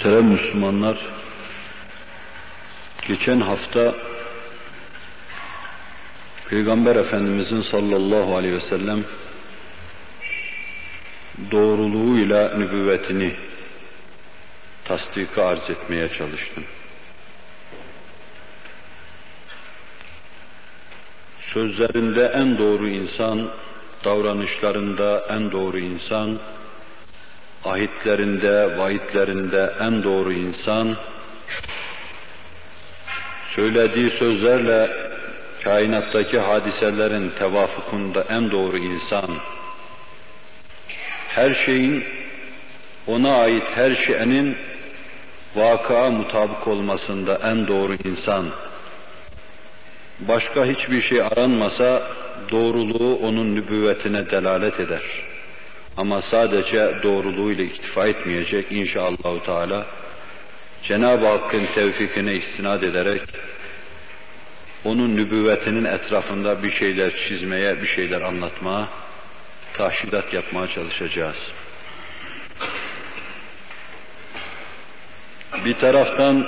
Muhterem Müslümanlar, geçen hafta Peygamber Efendimizin sallallahu aleyhi ve sellem doğruluğuyla nübüvvetini tasdika arz etmeye çalıştım. Sözlerinde en doğru insan, davranışlarında en doğru insan, ahitlerinde, vaidlerinde en doğru insan, söylediği sözlerle kainattaki hadiselerin tevafukunda en doğru insan, her şeyin ona ait her şeyinin vakıa mutabık olmasında en doğru insan, başka hiçbir şey aranmasa doğruluğu onun nübüvvetine delalet eder. Ama sadece doğruluğuyla iktifa etmeyecek inşallah Teala. Cenab-ı Hakk'ın tevfikine istinad ederek onun nübüvvetinin etrafında bir şeyler çizmeye, bir şeyler anlatmaya, tahşidat yapmaya çalışacağız. Bir taraftan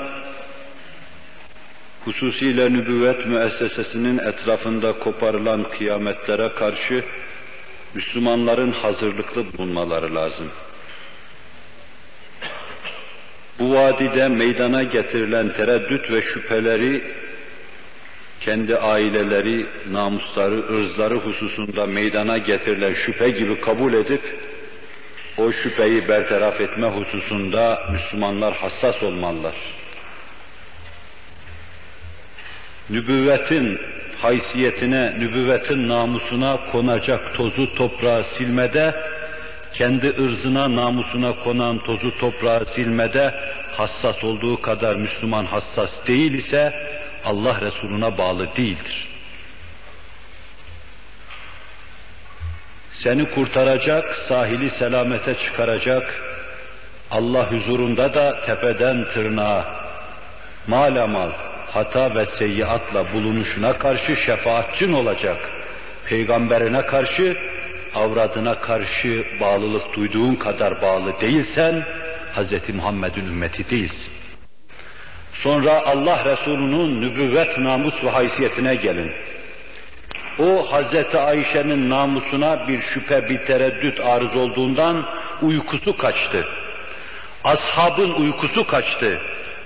hususiyle nübüvvet müessesesinin etrafında koparılan kıyametlere karşı Müslümanların hazırlıklı bulunmaları lazım. Bu vadide meydana getirilen tereddüt ve şüpheleri kendi aileleri, namusları, ırzları hususunda meydana getirilen şüphe gibi kabul edip o şüpheyi bertaraf etme hususunda Müslümanlar hassas olmalılar. Nübüvvetin haysiyetine, nübüvvetin namusuna konacak tozu toprağı silmede, kendi ırzına, namusuna konan tozu toprağı silmede hassas olduğu kadar Müslüman hassas değil ise Allah Resuluna bağlı değildir. Seni kurtaracak, sahili selamete çıkaracak, Allah huzurunda da tepeden tırnağa malamal, hata ve seyyiatla bulunuşuna karşı şefaatçin olacak. Peygamberine karşı, avradına karşı bağlılık duyduğun kadar bağlı değilsen, Hz. Muhammed'in ümmeti değilsin. Sonra Allah Resulü'nün nübüvvet namus ve haysiyetine gelin. O Hazreti Ayşe'nin namusuna bir şüphe, bir tereddüt arız olduğundan uykusu kaçtı. Ashabın uykusu kaçtı.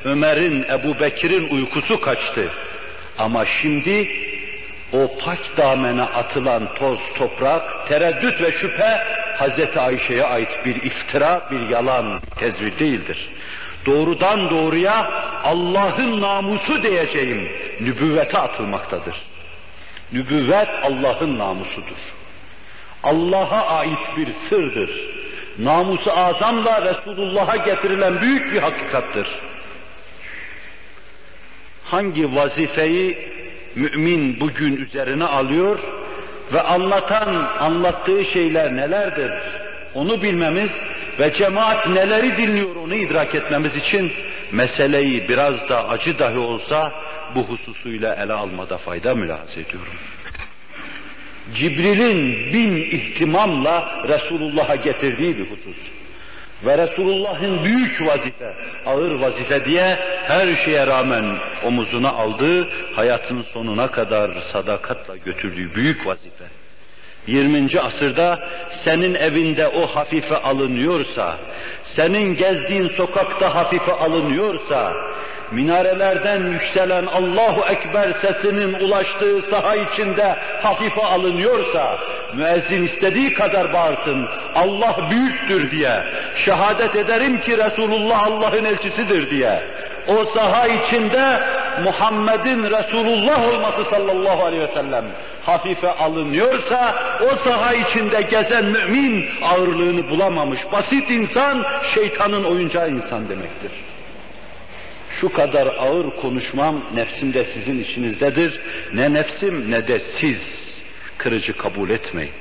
Ömer'in, Ebu Bekir'in uykusu kaçtı. Ama şimdi o pak damene atılan toz, toprak, tereddüt ve şüphe Hazreti Ayşe'ye ait bir iftira, bir yalan, tezvir değildir. Doğrudan doğruya Allah'ın namusu diyeceğim nübüvvete atılmaktadır. Nübüvvet Allah'ın namusudur. Allah'a ait bir sırdır. Namusu azamla Resulullah'a getirilen büyük bir hakikattır hangi vazifeyi mümin bugün üzerine alıyor ve anlatan, anlattığı şeyler nelerdir? Onu bilmemiz ve cemaat neleri dinliyor onu idrak etmemiz için meseleyi biraz da acı dahi olsa bu hususuyla ele almada fayda mülahaz ediyorum. Cibril'in bin ihtimamla Resulullah'a getirdiği bir husus ve Resulullah'ın büyük vazife, ağır vazife diye her şeye rağmen omuzuna aldığı, hayatın sonuna kadar sadakatla götürdüğü büyük vazife. 20. asırda senin evinde o hafife alınıyorsa, senin gezdiğin sokakta hafife alınıyorsa, minarelerden yükselen Allahu Ekber sesinin ulaştığı saha içinde hafife alınıyorsa, müezzin istediği kadar bağırsın, Allah büyüktür diye, şehadet ederim ki Resulullah Allah'ın elçisidir diye, o saha içinde Muhammed'in Resulullah olması sallallahu aleyhi ve sellem hafife alınıyorsa, o saha içinde gezen mümin ağırlığını bulamamış, basit insan, şeytanın oyuncağı insan demektir şu kadar ağır konuşmam nefsimde sizin içinizdedir. Ne nefsim ne de siz kırıcı kabul etmeyin.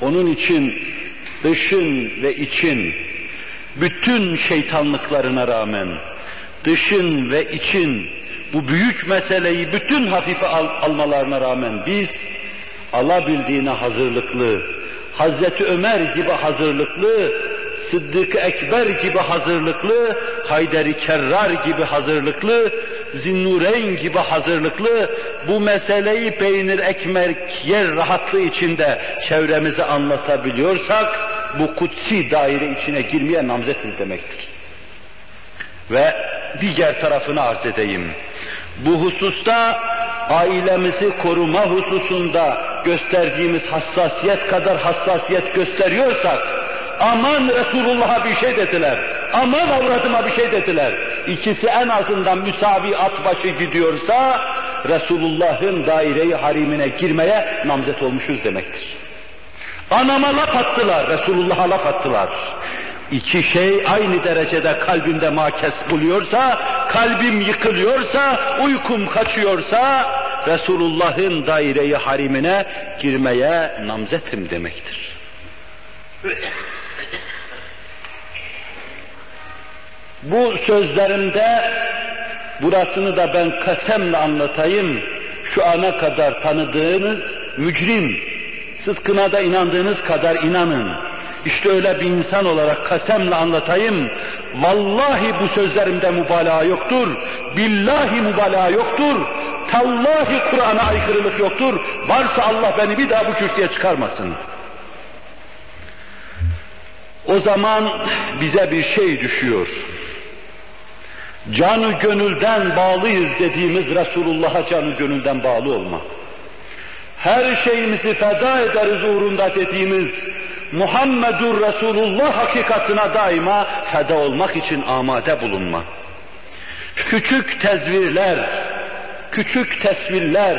Onun için dışın ve için bütün şeytanlıklarına rağmen dışın ve için bu büyük meseleyi bütün hafife al almalarına rağmen biz alabildiğine hazırlıklı, Hazreti Ömer gibi hazırlıklı, Sıddık Ekber gibi hazırlıklı, Hayderi Kerrar gibi hazırlıklı, Zinnureyn gibi hazırlıklı, bu meseleyi peynir ekmek yer rahatlığı içinde çevremize anlatabiliyorsak, bu kutsi daire içine girmeye namzetiz demektir. Ve diğer tarafını arz edeyim. Bu hususta ailemizi koruma hususunda gösterdiğimiz hassasiyet kadar hassasiyet gösteriyorsak, aman Resulullah'a bir şey dediler, aman avradıma bir şey dediler. İkisi en azından müsavi at başı gidiyorsa, Resulullah'ın daire-i harimine girmeye namzet olmuşuz demektir. Anama laf attılar, Resulullah'a laf attılar. İki şey aynı derecede kalbimde makes buluyorsa, kalbim yıkılıyorsa, uykum kaçıyorsa, Resulullah'ın daire-i harimine girmeye namzetim demektir. Bu sözlerimde burasını da ben kasemle anlatayım. Şu ana kadar tanıdığınız mücrim, sıdkına da inandığınız kadar inanın. İşte öyle bir insan olarak kasemle anlatayım. Vallahi bu sözlerimde mübalağa yoktur. Billahi mübalağa yoktur. Tallahi Kur'an'a aykırılık yoktur. Varsa Allah beni bir daha bu kürsüye çıkarmasın. O zaman bize bir şey düşüyor. Canı gönülden bağlıyız dediğimiz Resulullah'a canı gönülden bağlı olma. Her şeyimizi feda ederiz uğrunda dediğimiz Muhammedur Resulullah hakikatına daima feda olmak için amade bulunma. Küçük tezvirler, küçük tesviller,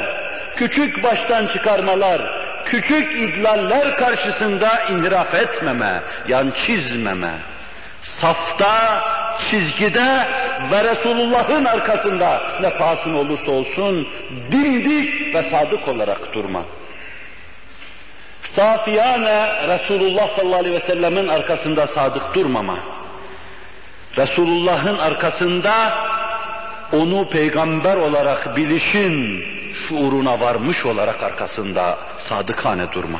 küçük baştan çıkarmalar, küçük idlaller karşısında inhiraf etmeme, yan çizmeme, safta, çizgide ve Resulullah'ın arkasında ne pahasına olursa olsun dimdik ve sadık olarak durma. Safiyane Resulullah sallallahu aleyhi ve sellemin arkasında sadık durmama. Resulullah'ın arkasında onu peygamber olarak bilişin şuuruna varmış olarak arkasında sadıkane durma.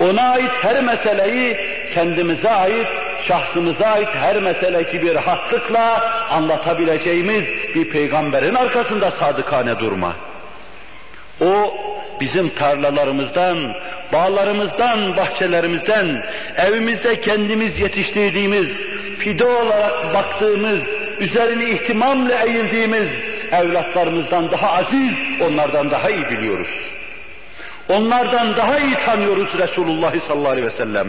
Ona ait her meseleyi kendimize ait, şahsımıza ait her mesele gibi rahatlıkla anlatabileceğimiz bir peygamberin arkasında sadıkane durma. O bizim tarlalarımızdan, bağlarımızdan, bahçelerimizden, evimizde kendimiz yetiştirdiğimiz, fide olarak baktığımız, üzerine ihtimamla eğildiğimiz evlatlarımızdan daha aziz, onlardan daha iyi biliyoruz. Onlardan daha iyi tanıyoruz Resulullah sallallahu aleyhi ve sellem.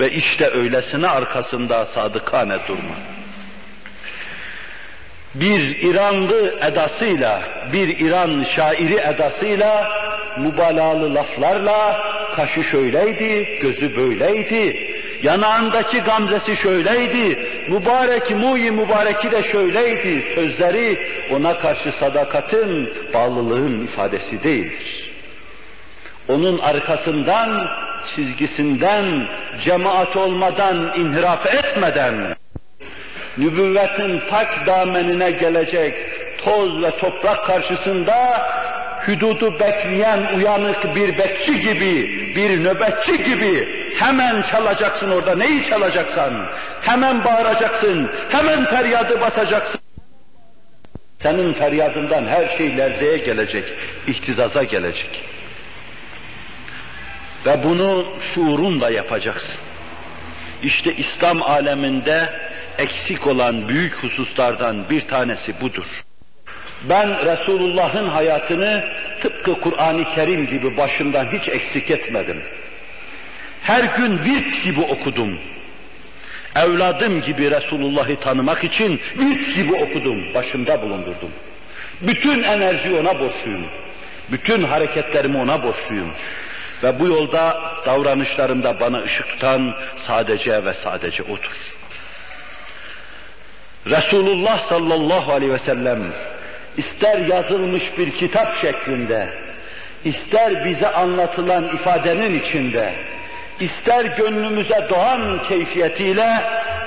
Ve işte öylesine arkasında sadıkane durma. Bir İranlı edasıyla, bir İran şairi edasıyla, mübalağalı laflarla, kaşı şöyleydi, gözü böyleydi, yanağındaki gamzesi şöyleydi, mübarek muyi mübareki de şöyleydi, sözleri ona karşı sadakatin, bağlılığın ifadesi değildir onun arkasından, çizgisinden, cemaat olmadan, inhiraf etmeden, nübüvvetin tak damenine gelecek toz ve toprak karşısında hüdudu bekleyen uyanık bir bekçi gibi, bir nöbetçi gibi hemen çalacaksın orada neyi çalacaksan, hemen bağıracaksın, hemen feryadı basacaksın. Senin feryadından her şey lerzeye gelecek, ihtizaza gelecek. Ve bunu şuurunla yapacaksın. İşte İslam aleminde eksik olan büyük hususlardan bir tanesi budur. Ben Resulullah'ın hayatını tıpkı Kur'an-ı Kerim gibi başından hiç eksik etmedim. Her gün virt gibi okudum. Evladım gibi Resulullah'ı tanımak için virt gibi okudum, başımda bulundurdum. Bütün enerjiyi ona borçluyum. Bütün hareketlerimi ona borçluyum. Ve bu yolda davranışlarımda bana ışık tutan sadece ve sadece odur. Resulullah sallallahu aleyhi ve sellem ister yazılmış bir kitap şeklinde, ister bize anlatılan ifadenin içinde, ister gönlümüze doğan keyfiyetiyle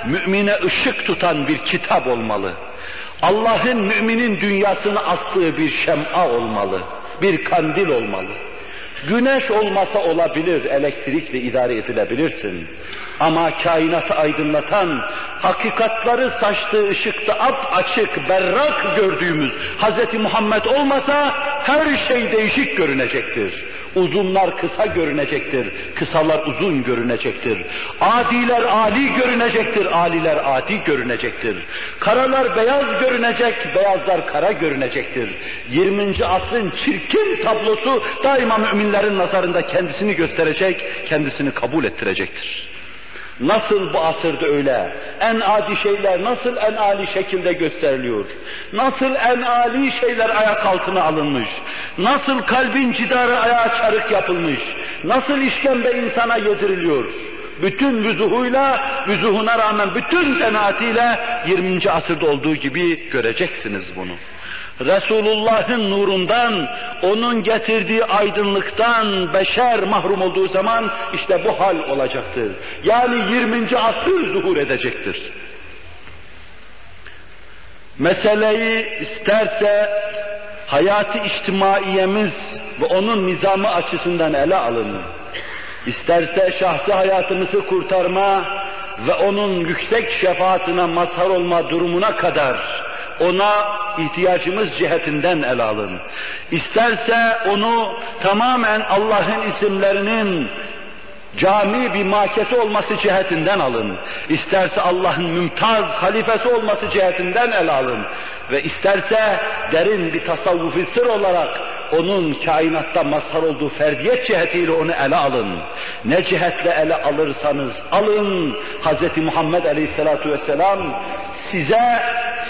mümine ışık tutan bir kitap olmalı. Allah'ın müminin dünyasını astığı bir şem'a olmalı, bir kandil olmalı. Güneş olmasa olabilir, elektrikle idare edilebilirsin. Ama kainatı aydınlatan, hakikatları saçtığı ışıkta ap açık, berrak gördüğümüz Hz. Muhammed olmasa her şey değişik görünecektir. Uzunlar kısa görünecektir, kısalar uzun görünecektir. Adiler ali görünecektir, aliler adi görünecektir. Karalar beyaz görünecek, beyazlar kara görünecektir. 20. asrın çirkin tablosu daima müminlerin nazarında kendisini gösterecek, kendisini kabul ettirecektir. Nasıl bu asırda öyle? En adi şeyler nasıl en âli şekilde gösteriliyor? Nasıl en âli şeyler ayak altına alınmış? Nasıl kalbin cidarı ayağa çarık yapılmış? Nasıl işkembe insana yediriliyor? Bütün vüzuhuyla, vüzuhuna rağmen bütün denaatiyle 20. asırda olduğu gibi göreceksiniz bunu. Resulullah'ın nurundan, onun getirdiği aydınlıktan beşer mahrum olduğu zaman işte bu hal olacaktır. Yani 20. asır zuhur edecektir. Meseleyi isterse hayatı içtimaiyemiz ve onun nizamı açısından ele alın. İsterse şahsi hayatımızı kurtarma ve onun yüksek şefaatine mazhar olma durumuna kadar ona ihtiyacımız cihetinden ele alın. İsterse onu tamamen Allah'ın isimlerinin cami bir makesi olması cihetinden alın. İsterse Allah'ın mümtaz halifesi olması cihetinden ele alın. Ve isterse derin bir tasavvufi sır olarak onun kainatta mazhar olduğu ferdiyet cihetiyle onu ele alın. Ne cihetle ele alırsanız alın. Hz. Muhammed Aleyhisselatü Vesselam size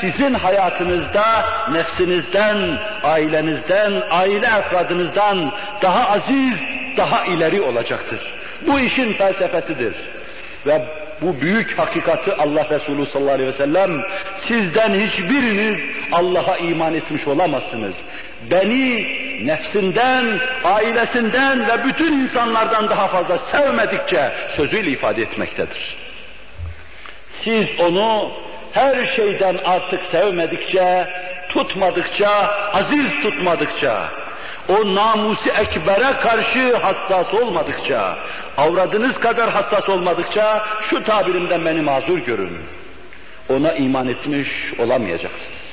sizin hayatınızda nefsinizden, ailenizden, aile efradınızdan daha aziz, daha ileri olacaktır. Bu işin felsefesidir. Ve bu büyük hakikati Allah Resulü sallallahu aleyhi ve sellem sizden hiçbiriniz Allah'a iman etmiş olamazsınız. Beni nefsinden, ailesinden ve bütün insanlardan daha fazla sevmedikçe sözüyle ifade etmektedir. Siz onu her şeyden artık sevmedikçe, tutmadıkça, aziz tutmadıkça, o namusi ekbere karşı hassas olmadıkça, avradınız kadar hassas olmadıkça şu tabirimden beni mazur görün. Ona iman etmiş olamayacaksınız.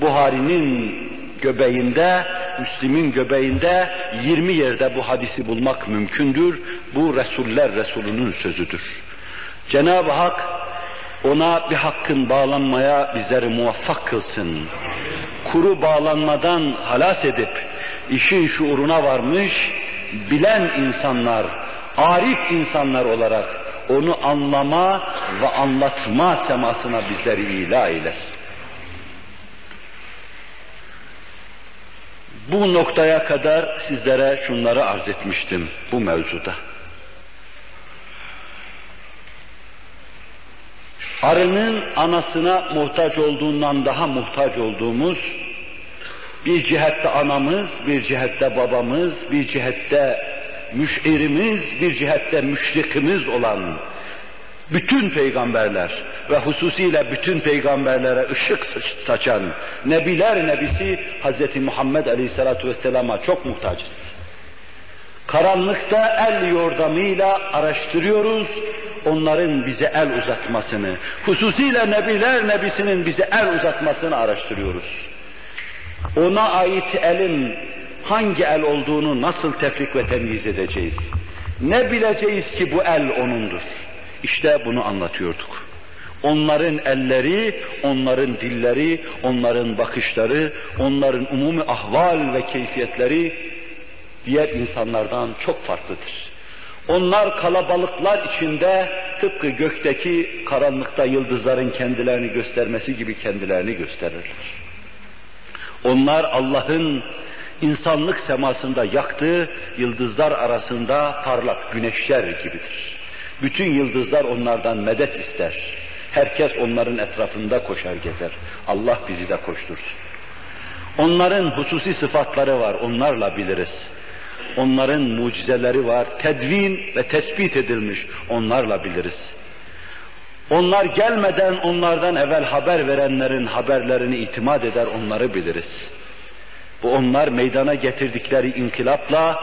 Buhari'nin göbeğinde, Müslim'in göbeğinde 20 yerde bu hadisi bulmak mümkündür. Bu Resuller Resulü'nün sözüdür. Cenab-ı Hak ona bir hakkın bağlanmaya bizleri muvaffak kılsın. Kuru bağlanmadan halas edip işin şuuruna varmış, bilen insanlar, arif insanlar olarak onu anlama ve anlatma semasına bizleri ila eylesin. Bu noktaya kadar sizlere şunları arz etmiştim bu mevzuda. Arının anasına muhtaç olduğundan daha muhtaç olduğumuz bir cihette anamız, bir cihette babamız, bir cihette müşirimiz, bir cihette müşrikimiz olan bütün peygamberler ve hususiyle bütün peygamberlere ışık saçan Nebiler Nebisi Hz. Muhammed Aleyhisselatü Vesselam'a çok muhtacız. Karanlıkta el yordamıyla araştırıyoruz onların bize el uzatmasını, hususiyle Nebiler Nebisinin bize el uzatmasını araştırıyoruz. Ona ait elin hangi el olduğunu nasıl tefrik ve temyiz edeceğiz? Ne bileceğiz ki bu el O'nundur? İşte bunu anlatıyorduk. Onların elleri, onların dilleri, onların bakışları, onların umumi ahval ve keyfiyetleri diğer insanlardan çok farklıdır. Onlar kalabalıklar içinde tıpkı gökteki karanlıkta yıldızların kendilerini göstermesi gibi kendilerini gösterirler. Onlar Allah'ın insanlık semasında yaktığı yıldızlar arasında parlak güneşler gibidir. Bütün yıldızlar onlardan medet ister. Herkes onların etrafında koşar gezer. Allah bizi de koştursun. Onların hususi sıfatları var, onlarla biliriz. Onların mucizeleri var, tedvin ve tespit edilmiş, onlarla biliriz. Onlar gelmeden onlardan evvel haber verenlerin haberlerini itimat eder, onları biliriz. Bu onlar meydana getirdikleri inkılapla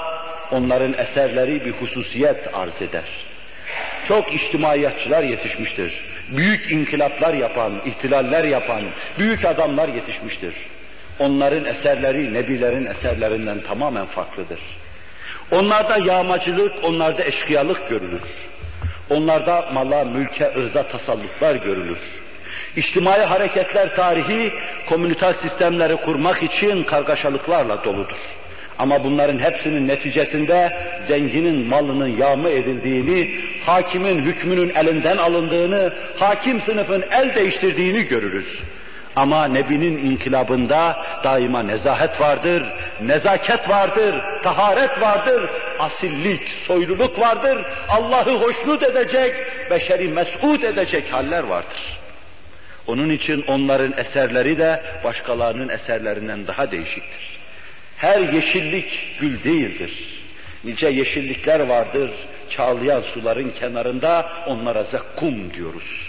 onların eserleri bir hususiyet arz eder. çok içtimaiyatçılar yetişmiştir. Büyük inkılaplar yapan, ihtilaller yapan, büyük adamlar yetişmiştir. Onların eserleri nebilerin eserlerinden tamamen farklıdır. Onlarda yağmacılık, onlarda eşkıyalık görülür. Onlarda mala, mülke, ırza tasallutlar görülür. İçtimai hareketler tarihi komüniter sistemleri kurmak için kargaşalıklarla doludur. Ama bunların hepsinin neticesinde zenginin malının yağma edildiğini, hakimin hükmünün elinden alındığını, hakim sınıfın el değiştirdiğini görürüz. Ama Nebi'nin inkılabında daima nezahet vardır, nezaket vardır, taharet vardır, asillik, soyluluk vardır, Allah'ı hoşnut edecek, beşeri mesut edecek haller vardır. Onun için onların eserleri de başkalarının eserlerinden daha değişiktir. Her yeşillik gül değildir. Nice yeşillikler vardır, çağlayan suların kenarında onlara zakkum diyoruz.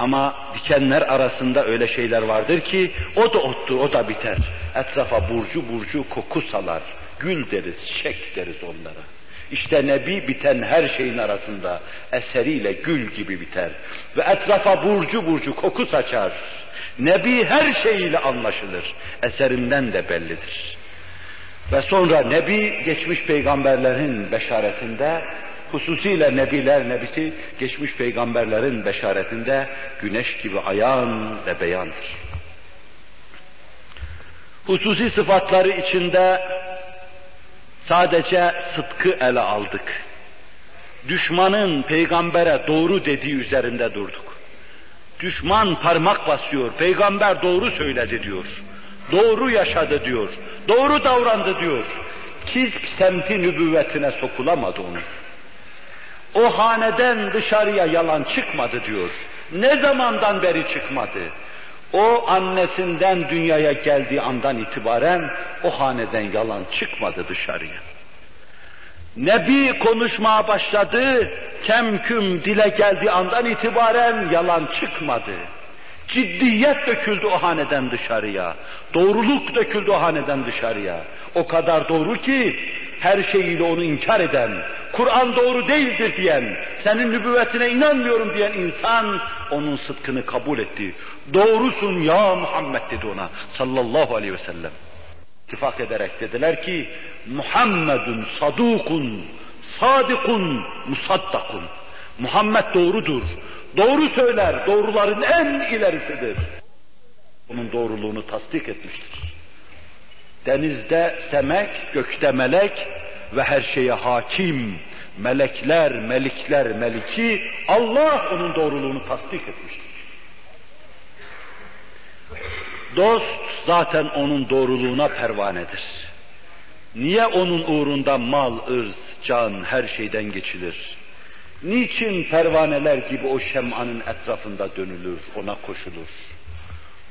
Ama dikenler arasında öyle şeyler vardır ki o da ottur, o da biter. Etrafa burcu burcu koku salar. Gül deriz, şek deriz onlara. İşte Nebi biten her şeyin arasında eseriyle gül gibi biter. Ve etrafa burcu burcu koku saçar. Nebi her şeyiyle anlaşılır. Eserinden de bellidir. Ve sonra Nebi geçmiş peygamberlerin beşaretinde hususiyle Nebiler Nebisi geçmiş peygamberlerin beşaretinde güneş gibi ayan ve beyandır. Hususi sıfatları içinde sadece sıdkı ele aldık. Düşmanın peygambere doğru dediği üzerinde durduk. Düşman parmak basıyor, peygamber doğru söyledi diyor. Doğru yaşadı diyor. Doğru davrandı diyor. Kizk semti nübüvvetine sokulamadı onun. O haneden dışarıya yalan çıkmadı diyor. Ne zamandan beri çıkmadı? O annesinden dünyaya geldiği andan itibaren o haneden yalan çıkmadı dışarıya. Nebi konuşmaya başladı, kemküm dile geldiği andan itibaren yalan çıkmadı. Ciddiyet döküldü o haneden dışarıya. Doğruluk döküldü o haneden dışarıya. O kadar doğru ki her şeyiyle onu inkar eden, Kur'an doğru değildir diyen, senin nübüvvetine inanmıyorum diyen insan onun sıdkını kabul etti. Doğrusun ya Muhammed dedi ona sallallahu aleyhi ve sellem. İttifak ederek dediler ki Muhammedun sadukun, sadikun, musaddakun. Muhammed doğrudur. Doğru söyler, doğruların en ilerisidir. Onun doğruluğunu tasdik etmiştir. Denizde semek, gökte melek ve her şeye hakim, melekler, melikler, meliki, Allah onun doğruluğunu tasdik etmiştir. Dost zaten onun doğruluğuna pervanedir. Niye onun uğrunda mal, ırz, can her şeyden geçilir? Niçin pervaneler gibi o şemanın etrafında dönülür, ona koşulur?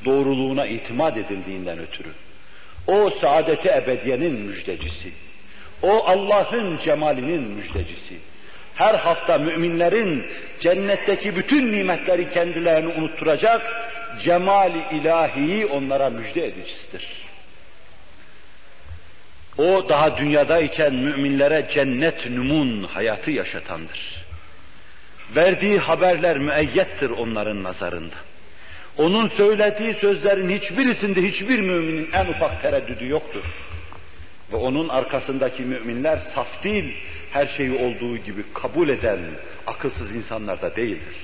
Doğruluğuna itimat edildiğinden ötürü. O saadeti ebediyenin müjdecisi. O Allah'ın cemalinin müjdecisi. Her hafta müminlerin cennetteki bütün nimetleri kendilerini unutturacak cemali ilahiyi onlara müjde edicisidir. O daha dünyadayken müminlere cennet numun hayatı yaşatandır. Verdiği haberler müeyyettir onların nazarında. Onun söylediği sözlerin hiçbirisinde hiçbir müminin en ufak tereddüdü yoktur. Ve onun arkasındaki müminler saf değil, her şeyi olduğu gibi kabul eden akılsız insanlar da değildir.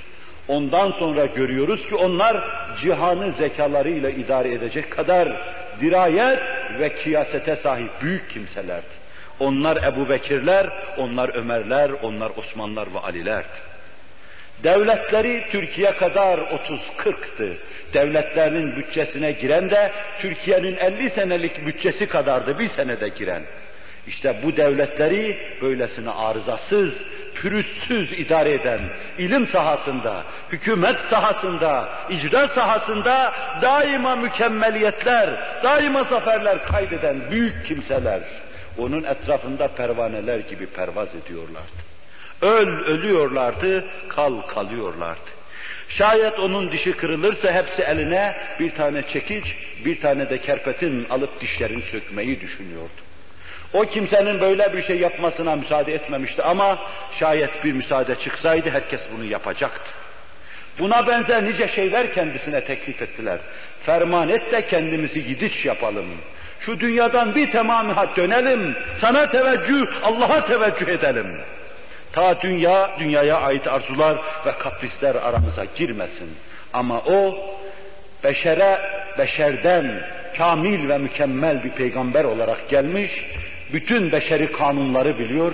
Ondan sonra görüyoruz ki onlar cihanı zekalarıyla idare edecek kadar dirayet ve kıyasete sahip büyük kimselerdi. Onlar Ebu Bekirler, onlar Ömerler, onlar Osmanlar ve Alilerdi. Devletleri Türkiye kadar 30-40'tı. Devletlerinin bütçesine giren de Türkiye'nin 50 senelik bütçesi kadardı bir senede giren. İşte bu devletleri böylesine arızasız, pürüzsüz idare eden, ilim sahasında, hükümet sahasında, icra sahasında daima mükemmeliyetler, daima zaferler kaydeden büyük kimseler, onun etrafında pervaneler gibi pervaz ediyorlardı. Öl ölüyorlardı, kal kalıyorlardı. Şayet onun dişi kırılırsa hepsi eline bir tane çekiç, bir tane de kerpetin alıp dişlerini sökmeyi düşünüyordu. O kimsenin böyle bir şey yapmasına müsaade etmemişti ama şayet bir müsaade çıksaydı herkes bunu yapacaktı. Buna benzer nice şeyler kendisine teklif ettiler. Ferman et de kendimizi gidiş yapalım. Şu dünyadan bir tamamı dönelim, sana teveccüh, Allah'a teveccüh edelim. Ta dünya, dünyaya ait arzular ve kaprisler aramıza girmesin. Ama o, beşere, beşerden kamil ve mükemmel bir peygamber olarak gelmiş, bütün beşeri kanunları biliyor,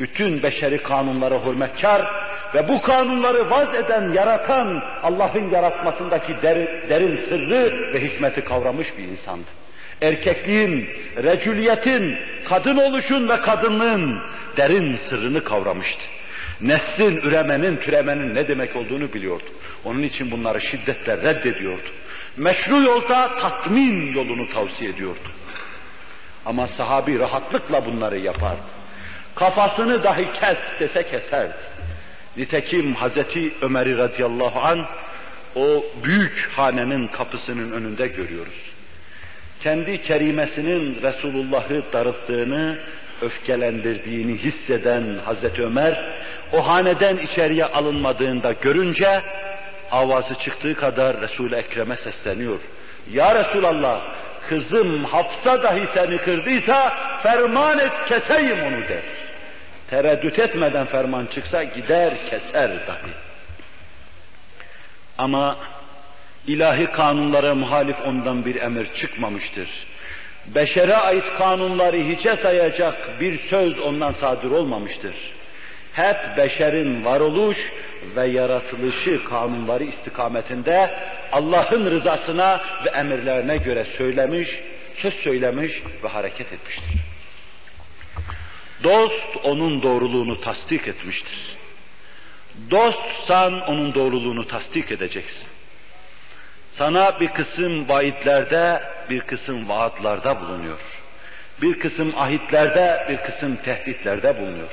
bütün beşeri kanunlara hürmetkar ve bu kanunları vaz eden, yaratan Allah'ın yaratmasındaki derin, derin sırrı ve hikmeti kavramış bir insandı. Erkekliğin, recüliyetin, kadın oluşun ve kadınlığın derin sırrını kavramıştı. Neslin, üremenin, türemenin ne demek olduğunu biliyordu. Onun için bunları şiddetle reddediyordu. Meşru yolda tatmin yolunu tavsiye ediyordu. Ama sahabi rahatlıkla bunları yapardı. Kafasını dahi kes dese keserdi. Nitekim Hazreti Ömer'i radıyallahu an o büyük hanenin kapısının önünde görüyoruz. Kendi kerimesinin Resulullah'ı darılttığını, öfkelendirdiğini hisseden Hazreti Ömer, o haneden içeriye alınmadığında görünce, avazı çıktığı kadar Resul-i Ekrem'e sesleniyor. Ya Resulallah, kızım Hafsa dahi seni kırdıysa ferman et keseyim onu der. Tereddüt etmeden ferman çıksa gider keser dahi. Ama ilahi kanunlara muhalif ondan bir emir çıkmamıştır. Beşere ait kanunları hiçe sayacak bir söz ondan sadır olmamıştır. Hep beşerin varoluş ve yaratılışı kanunları istikametinde Allah'ın rızasına ve emirlerine göre söylemiş, söz söylemiş ve hareket etmiştir. Dost onun doğruluğunu tasdik etmiştir. Dostsan onun doğruluğunu tasdik edeceksin. Sana bir kısım vaitlerde, bir kısım vaatlarda bulunuyor. Bir kısım ahitlerde, bir kısım tehditlerde bulunuyor.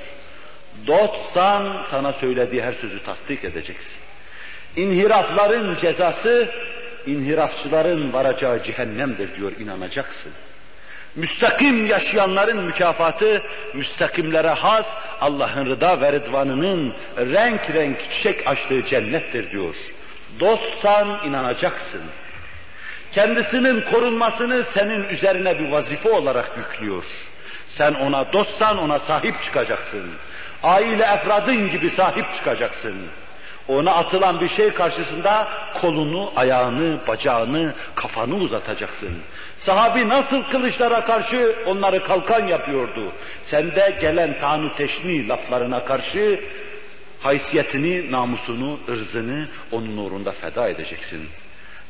Dostsan sana söylediği her sözü tasdik edeceksin. İnhirafların cezası, inhirafçıların varacağı cehennemdir diyor inanacaksın. Müstakim yaşayanların mükafatı, müstakimlere has Allah'ın rıda ve rıdvanının renk renk çiçek açtığı cennettir diyor. Dostsan inanacaksın. Kendisinin korunmasını senin üzerine bir vazife olarak yüklüyor. Sen ona dostsan ona sahip çıkacaksın. Aile efradın gibi sahip çıkacaksın. Ona atılan bir şey karşısında kolunu, ayağını, bacağını, kafanı uzatacaksın. Sahabi nasıl kılıçlara karşı onları kalkan yapıyordu. Sen de gelen tanu teşni laflarına karşı haysiyetini, namusunu, ırzını onun uğrunda feda edeceksin.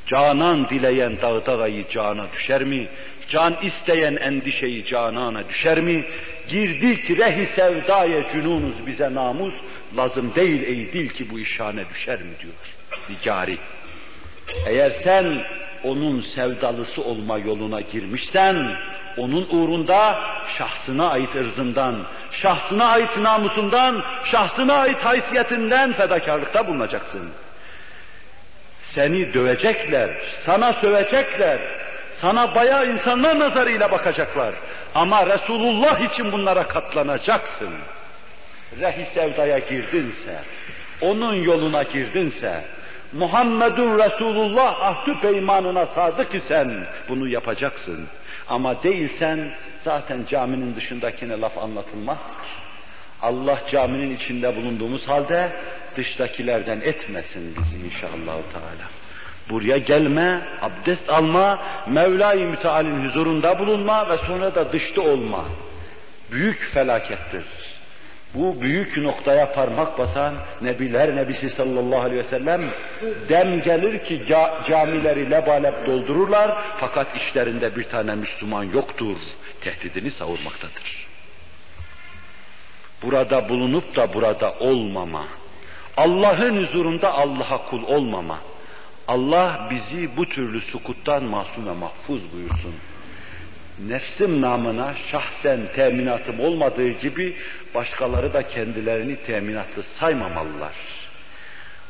Canan dileyen dağda gayı cana düşer mi? Can isteyen endişeyi canana düşer mi? Girdik rehi sevdaya cünunuz bize namus, lazım değil ey dil ki bu işhane düşer mi diyor Nicari. Eğer sen onun sevdalısı olma yoluna girmişsen, onun uğrunda şahsına ait ırzından, şahsına ait namusundan, şahsına ait haysiyetinden fedakarlıkta bulunacaksın. Seni dövecekler, sana sövecekler, sana bayağı insanlar nazarıyla bakacaklar. Ama Resulullah için bunlara katlanacaksın. Rehi sevdaya girdinse, onun yoluna girdinse, Muhammedun Resulullah ahdü peymanına sadık isen bunu yapacaksın. Ama değilsen zaten caminin dışındakine laf anlatılmaz. Allah caminin içinde bulunduğumuz halde dıştakilerden etmesin bizi inşallah Teala. Buraya gelme, abdest alma, Mevla-i Müteal'in huzurunda bulunma ve sonra da dışta olma. Büyük felakettir. Bu büyük noktaya parmak basan Nebiler Nebisi sallallahu aleyhi ve sellem dem gelir ki ca camileri lebalep doldururlar fakat işlerinde bir tane Müslüman yoktur. Tehdidini savurmaktadır. Burada bulunup da burada olmama. Allah'ın huzurunda Allah'a kul olmama. Allah bizi bu türlü sukuttan masum ve mahfuz buyursun nefsim namına şahsen teminatım olmadığı gibi başkaları da kendilerini teminatlı saymamalılar.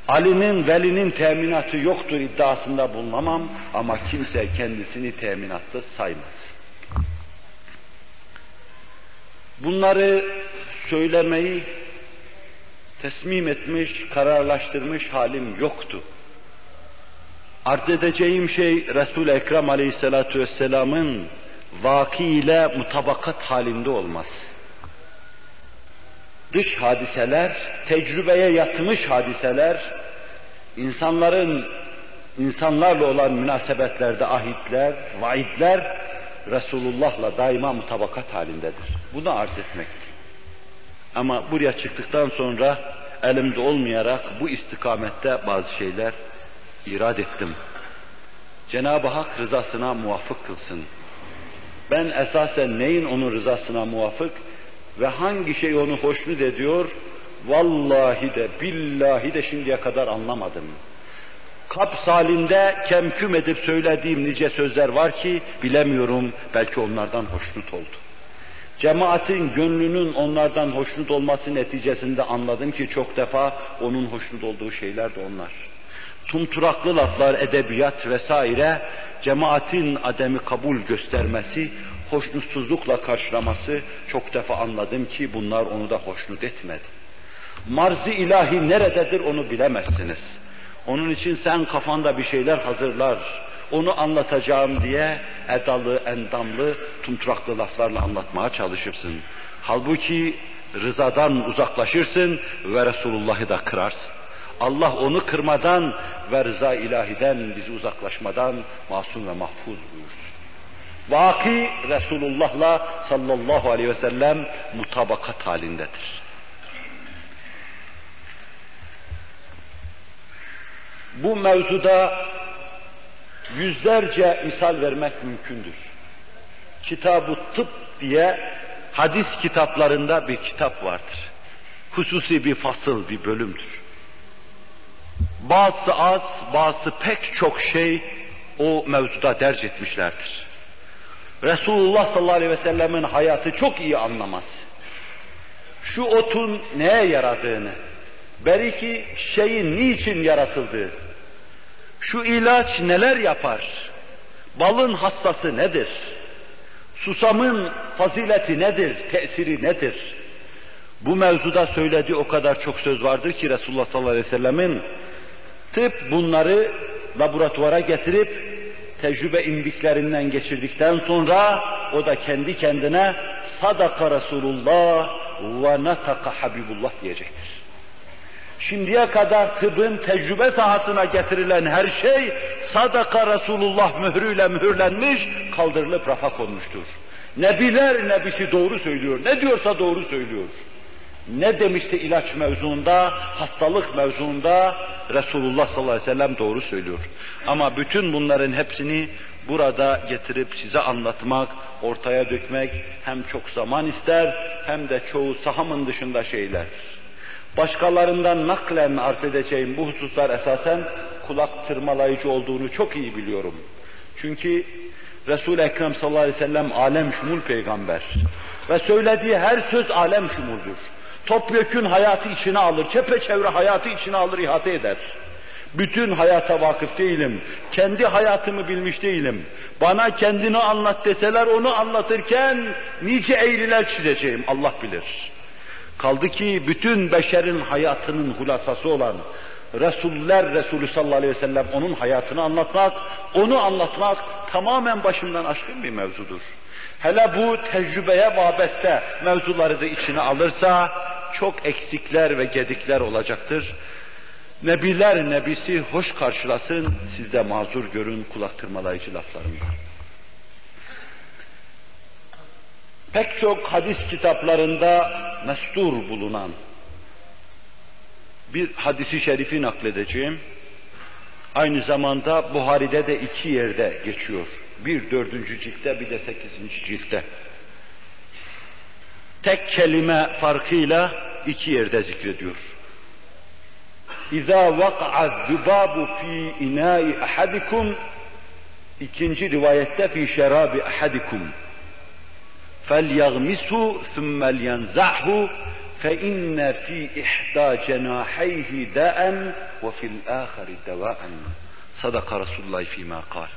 Ali'nin, velinin teminatı yoktur iddiasında bulunamam ama kimse kendisini teminatlı saymaz. Bunları söylemeyi teslim etmiş, kararlaştırmış halim yoktu. Arz edeceğim şey Resul-i Ekrem Aleyhisselatü Vesselam'ın vaki ile mutabakat halinde olması. Dış hadiseler, tecrübeye yatmış hadiseler, insanların insanlarla olan münasebetlerde ahitler, vaidler Resulullah'la daima mutabakat halindedir. Bunu arz etmektir. Ama buraya çıktıktan sonra elimde olmayarak bu istikamette bazı şeyler irad ettim. Cenab-ı Hak rızasına muvafık kılsın. Ben esasen neyin onun rızasına muvafık ve hangi şey onu hoşnut ediyor, vallahi de billahi de şimdiye kadar anlamadım. Kaps halinde kemküm edip söylediğim nice sözler var ki bilemiyorum belki onlardan hoşnut oldu. Cemaatin gönlünün onlardan hoşnut olması neticesinde anladım ki çok defa onun hoşnut olduğu şeyler de onlar. Tumturaklı laflar, edebiyat vesaire cemaatin ademi kabul göstermesi, hoşnutsuzlukla karşılaması çok defa anladım ki bunlar onu da hoşnut etmedi. Marzi ilahi nerededir onu bilemezsiniz. Onun için sen kafanda bir şeyler hazırlar, onu anlatacağım diye edalı, endamlı, tumturaklı laflarla anlatmaya çalışırsın. Halbuki rızadan uzaklaşırsın ve Resulullah'ı da kırarsın. Allah onu kırmadan ve rıza ilahiden bizi uzaklaşmadan masum ve mahfuz buyursun. Vaki Resulullah'la sallallahu aleyhi ve sellem mutabakat halindedir. Bu mevzuda yüzlerce misal vermek mümkündür. Kitab-ı Tıp diye hadis kitaplarında bir kitap vardır. Hususi bir fasıl, bir bölümdür. Bazı az, bazı pek çok şey o mevzuda derc etmişlerdir. Resulullah sallallahu aleyhi ve sellemin hayatı çok iyi anlamaz. Şu otun neye yaradığını, belki şeyin niçin yaratıldığı, şu ilaç neler yapar, balın hassası nedir, susamın fazileti nedir, tesiri nedir? Bu mevzuda söylediği o kadar çok söz vardır ki Resulullah sallallahu aleyhi ve sellemin tıp bunları laboratuvara getirip tecrübe imdiklerinden geçirdikten sonra o da kendi kendine sadaka Resulullah ve nataka Habibullah diyecektir. Şimdiye kadar tıbbın tecrübe sahasına getirilen her şey sadaka Resulullah mührüyle mühürlenmiş, kaldırılıp rafa konmuştur. Nebiler nebisi doğru söylüyor. Ne diyorsa doğru söylüyor. Ne demişti ilaç mevzuunda, hastalık mevzuunda Resulullah sallallahu aleyhi ve sellem doğru söylüyor. Ama bütün bunların hepsini burada getirip size anlatmak, ortaya dökmek hem çok zaman ister hem de çoğu sahamın dışında şeyler. Başkalarından naklen arz edeceğim bu hususlar esasen kulak tırmalayıcı olduğunu çok iyi biliyorum. Çünkü Resul-i Ekrem sallallahu aleyhi ve sellem alem şumul peygamber. Ve söylediği her söz alem şumuldur. Topyekün hayatı içine alır, çepeçevre hayatı içine alır, ihate eder. Bütün hayata vakıf değilim. Kendi hayatımı bilmiş değilim. Bana kendini anlat deseler onu anlatırken nice eğriler çizeceğim Allah bilir. Kaldı ki bütün beşerin hayatının hulasası olan Resuller Resulü sallallahu aleyhi ve sellem onun hayatını anlatmak, onu anlatmak tamamen başımdan aşkın bir mevzudur. Hele bu tecrübeye vabeste mevzuları da içine alırsa çok eksikler ve gedikler olacaktır. Nebiler nebisi hoş karşılasın, siz de mazur görün kulak tırmalayıcı laflarından. Pek çok hadis kitaplarında mestur bulunan bir hadisi şerifi nakledeceğim. Aynı zamanda Buhari'de de iki yerde geçiyor. Bir dördüncü ciltte bir de sekizinci ciltte. Tek kelime farkıyla iki yerde zikrediyor. İza vaka'a zubabu fi inai ahadikum ikinci rivayette fi şerabi ahadikum فَلْيَغْمِسُ ثُمَّ لْيَنْزَعْهُ فَإِنَّ فِي إِحْدَى جَنَاحَيْهِ دَاءً وَفِي الْآخَرِ دَوَاءً Sadaka Resulullah fîmâ kal.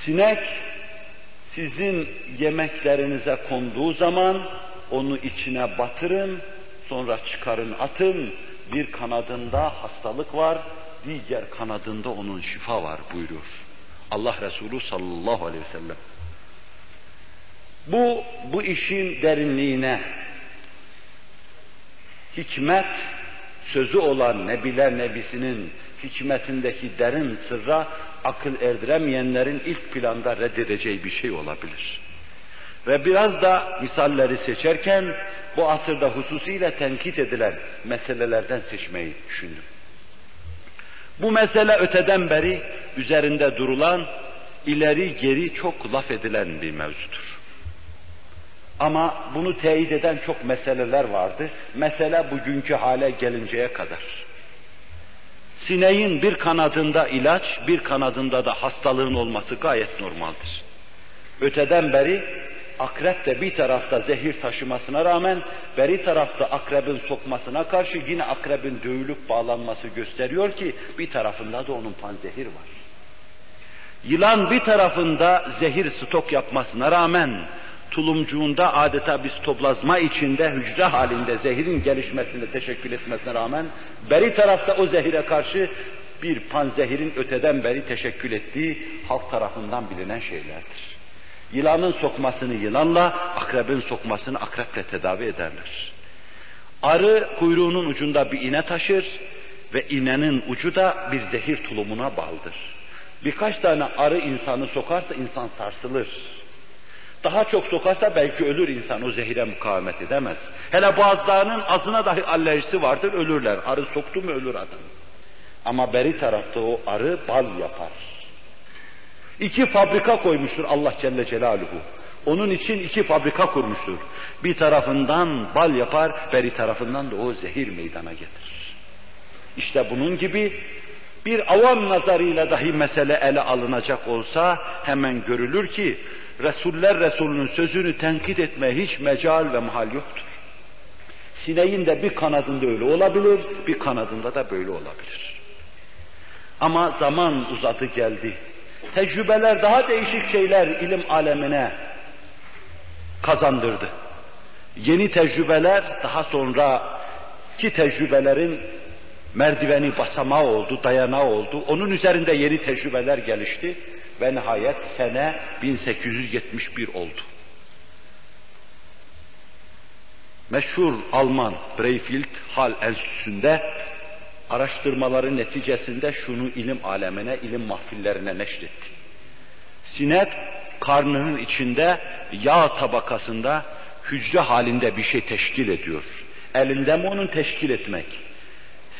Sinek Sizin yemeklerinize konduğu zaman onu içine batırın, sonra çıkarın atın. Bir kanadında hastalık var, diğer kanadında onun şifa var buyuruyor. Allah Resulü sallallahu aleyhi ve sellem. Bu, bu işin derinliğine, hikmet sözü olan Nebiler Nebisi'nin hikmetindeki derin sırra akıl erdiremeyenlerin ilk planda reddedeceği bir şey olabilir. Ve biraz da misalleri seçerken bu asırda hususiyle tenkit edilen meselelerden seçmeyi düşündüm. Bu mesele öteden beri üzerinde durulan, ileri geri çok laf edilen bir mevzudur. Ama bunu teyit eden çok meseleler vardı. Mesele bugünkü hale gelinceye kadar. Sineğin bir kanadında ilaç, bir kanadında da hastalığın olması gayet normaldir. Öteden beri akrep de bir tarafta zehir taşımasına rağmen beri tarafta akrebin sokmasına karşı yine akrebin dövülüp bağlanması gösteriyor ki bir tarafında da onun panzehir var. Yılan bir tarafında zehir stok yapmasına rağmen tulumcuğunda adeta bir stoplazma içinde hücre halinde zehirin gelişmesine teşekkül etmesine rağmen beri tarafta o zehire karşı bir panzehirin öteden beri teşekkül ettiği halk tarafından bilinen şeylerdir. Yılanın sokmasını yılanla, akrebin sokmasını akreple tedavi ederler. Arı kuyruğunun ucunda bir iğne taşır ve iğnenin ucu da bir zehir tulumuna bağlıdır. Birkaç tane arı insanı sokarsa insan sarsılır. Daha çok sokarsa belki ölür insan o zehire mukavemet edemez. Hele bazılarının azına dahi alerjisi vardır ölürler. Arı soktu mu ölür adam. Ama beri tarafta o arı bal yapar. İki fabrika koymuştur Allah Celle Celaluhu. Onun için iki fabrika kurmuştur. Bir tarafından bal yapar, beri tarafından da o zehir meydana getirir. İşte bunun gibi bir avam nazarıyla dahi mesele ele alınacak olsa hemen görülür ki Resuller Resulünün sözünü tenkit etmeye hiç mecal ve mahal yoktur. Sineğin de bir kanadında öyle olabilir, bir kanadında da böyle olabilir. Ama zaman uzadı geldi. Tecrübeler daha değişik şeyler ilim alemine kazandırdı. Yeni tecrübeler daha sonra ki tecrübelerin merdiveni basamağı oldu, dayanağı oldu. Onun üzerinde yeni tecrübeler gelişti ve nihayet sene 1871 oldu. Meşhur Alman Breyfield Hal Enstitüsü'nde araştırmaları neticesinde şunu ilim alemine, ilim mahfillerine neşretti. Sinet karnının içinde yağ tabakasında hücre halinde bir şey teşkil ediyor. Elinde mi onun teşkil etmek?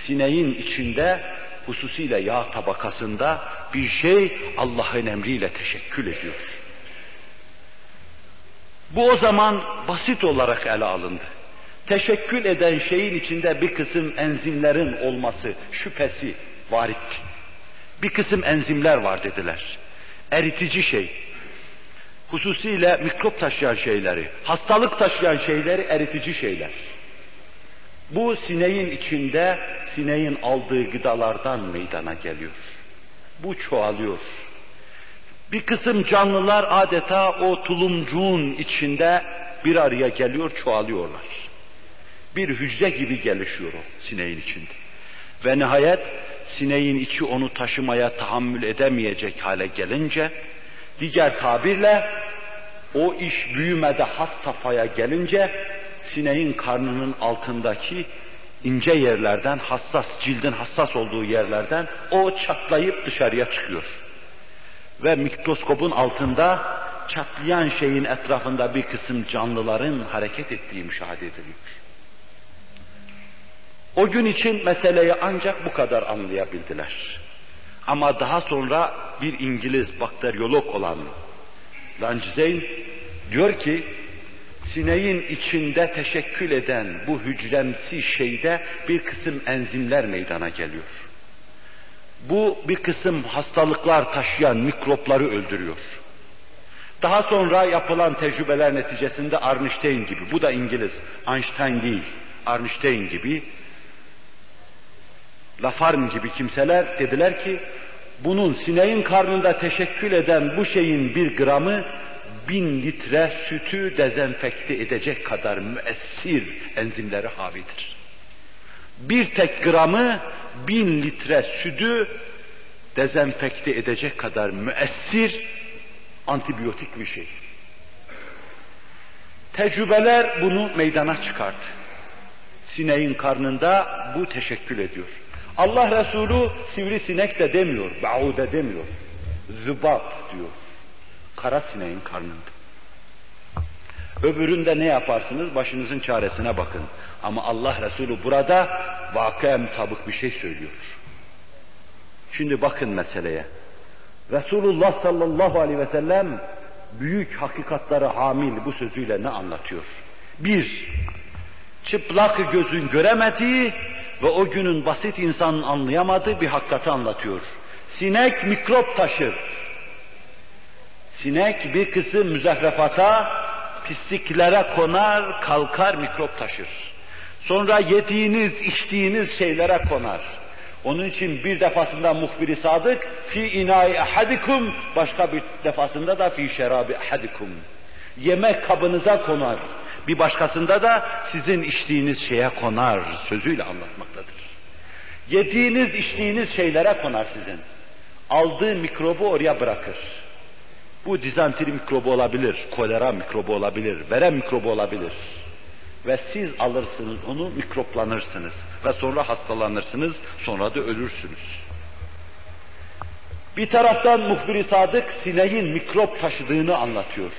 Sineğin içinde hususiyle yağ tabakasında bir şey Allah'ın emriyle teşekkül ediyor. Bu o zaman basit olarak ele alındı. Teşekkül eden şeyin içinde bir kısım enzimlerin olması şüphesi var etti. Bir kısım enzimler var dediler. Eritici şey. Hususiyle mikrop taşıyan şeyleri, hastalık taşıyan şeyleri eritici şeyler. Bu sineğin içinde sineğin aldığı gıdalardan meydana geliyor. Bu çoğalıyor. Bir kısım canlılar adeta o tulumcuğun içinde bir araya geliyor, çoğalıyorlar. Bir hücre gibi gelişiyor o sineğin içinde. Ve nihayet sineğin içi onu taşımaya tahammül edemeyecek hale gelince, diğer tabirle o iş büyümede has safhaya gelince sineğin karnının altındaki ince yerlerden, hassas, cildin hassas olduğu yerlerden o çatlayıp dışarıya çıkıyor. Ve mikroskopun altında çatlayan şeyin etrafında bir kısım canlıların hareket ettiği müşahede ediliyor. O gün için meseleyi ancak bu kadar anlayabildiler. Ama daha sonra bir İngiliz bakteriyolog olan Langezeyn diyor ki sineğin içinde teşekkül eden bu hücremsi şeyde bir kısım enzimler meydana geliyor. Bu bir kısım hastalıklar taşıyan mikropları öldürüyor. Daha sonra yapılan tecrübeler neticesinde Arnstein gibi, bu da İngiliz, Einstein değil, Arnstein gibi, Lafarm gibi kimseler dediler ki, bunun sineğin karnında teşekkül eden bu şeyin bir gramı bin litre sütü dezenfekte edecek kadar müessir enzimleri havidir. Bir tek gramı bin litre sütü dezenfekte edecek kadar müessir antibiyotik bir şey. Tecrübeler bunu meydana çıkardı. Sineğin karnında bu teşekkül ediyor. Allah Resulü sivrisinek de demiyor, baude demiyor. Zübap diyor. Kara sineğin karnında. Öbüründe ne yaparsınız? Başınızın çaresine bakın. Ama Allah Resulü burada vakıya mutabık bir şey söylüyor. Şimdi bakın meseleye. Resulullah sallallahu aleyhi ve sellem büyük hakikatları hamil bu sözüyle ne anlatıyor? Bir, çıplak gözün göremediği ve o günün basit insanın anlayamadığı bir hakikati anlatıyor. Sinek mikrop taşır. Sinek bir kısım müzehrefata, pisliklere konar, kalkar, mikrop taşır. Sonra yediğiniz, içtiğiniz şeylere konar. Onun için bir defasında muhbiri sadık fi inai ahadikum başka bir defasında da fi şerabi ahadikum. Yemek kabınıza konar. Bir başkasında da sizin içtiğiniz şeye konar sözüyle anlatmaktadır. Yediğiniz, içtiğiniz şeylere konar sizin. Aldığı mikrobu oraya bırakır. Bu dizanteri mikrobu olabilir, kolera mikrobu olabilir, verem mikrobu olabilir. Ve siz alırsınız onu, mikroplanırsınız. Ve sonra hastalanırsınız, sonra da ölürsünüz. Bir taraftan muhbir Sadık sineğin mikrop taşıdığını anlatıyor.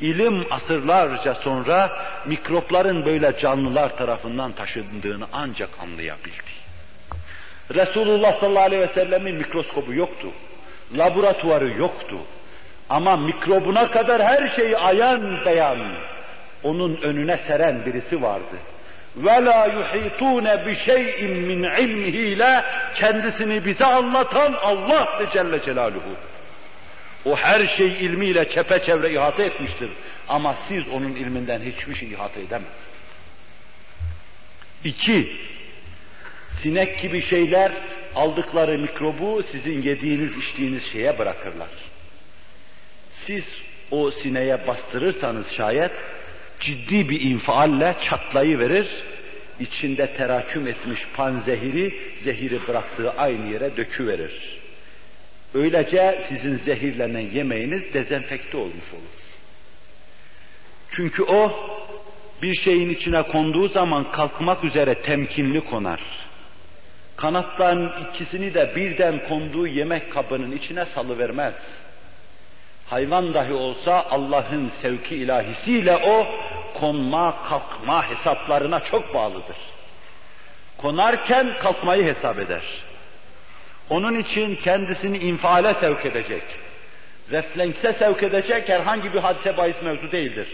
İlim asırlarca sonra mikropların böyle canlılar tarafından taşındığını ancak anlayabildi. Resulullah sallallahu aleyhi ve sellemin mikroskobu yoktu. Laboratuvarı yoktu. Ama mikrobuna kadar her şeyi ayan beyan onun önüne seren birisi vardı. Ve la yuhitune bi şey'in min ilmihi ile kendisini bize anlatan Allah Celle Celaluhu. O her şey ilmiyle çepeçevre ihata etmiştir. Ama siz onun ilminden hiçbir şey ihata edemezsiniz. İki, sinek gibi şeyler aldıkları mikrobu sizin yediğiniz içtiğiniz şeye bırakırlar. Siz o sineye bastırırsanız şayet ciddi bir infialle çatlayı verir, içinde teraküm etmiş panzehiri, zehiri bıraktığı aynı yere döküverir. Öylece sizin zehirlenen yemeğiniz dezenfekte olmuş olur. Çünkü o bir şeyin içine konduğu zaman kalkmak üzere temkinli konar. Kanatların ikisini de birden konduğu yemek kabının içine salıvermez. Hayvan dahi olsa Allah'ın sevki ilahisiyle o konma kalkma hesaplarına çok bağlıdır. Konarken kalkmayı hesap eder. Onun için kendisini infiale sevk edecek, reflekse sevk edecek herhangi bir hadise bahis mevzu değildir.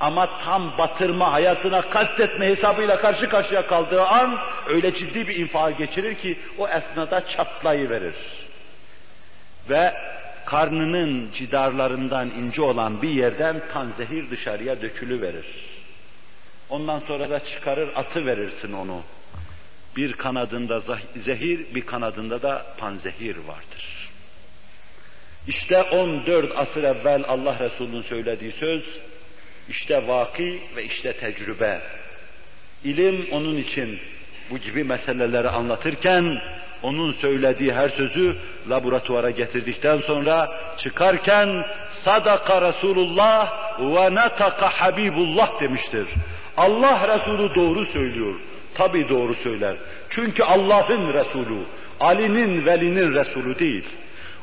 Ama tam batırma, hayatına kastetme hesabıyla karşı karşıya kaldığı an öyle ciddi bir infial geçirir ki o esnada çatlayıverir. Ve karnının cidarlarından ince olan bir yerden zehir dışarıya dökülü verir. Ondan sonra da çıkarır atı verirsin onu. Bir kanadında zehir, bir kanadında da panzehir vardır. İşte 14 asır evvel Allah Resulü'nün söylediği söz, işte vaki ve işte tecrübe. İlim onun için bu gibi meseleleri anlatırken onun söylediği her sözü laboratuvara getirdikten sonra çıkarken sadaka Resulullah ve nataka Habibullah demiştir. Allah Resulü doğru söylüyor. Tabi doğru söyler. Çünkü Allah'ın Resulü, Ali'nin, Veli'nin Resulü değil.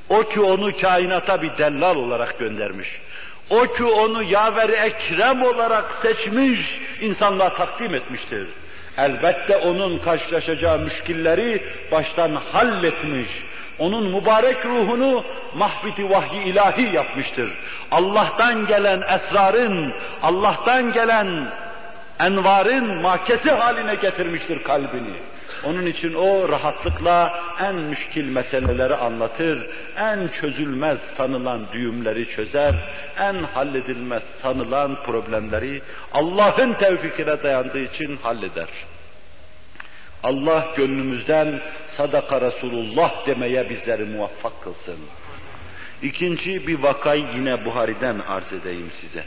O ki onu kainata bir dellal olarak göndermiş. O ki onu yaver ekrem olarak seçmiş, insanlığa takdim etmiştir. Elbette onun karşılaşacağı müşkilleri baştan halletmiş. Onun mübarek ruhunu mahbiti vahyi ilahi yapmıştır. Allah'tan gelen esrarın, Allah'tan gelen envarın mahkesi haline getirmiştir kalbini. Onun için o rahatlıkla en müşkil meseleleri anlatır, en çözülmez sanılan düğümleri çözer, en halledilmez sanılan problemleri Allah'ın tevfikine dayandığı için halleder. Allah gönlümüzden sadaka Resulullah demeye bizleri muvaffak kılsın. İkinci bir vakayı yine Buhari'den arz edeyim size.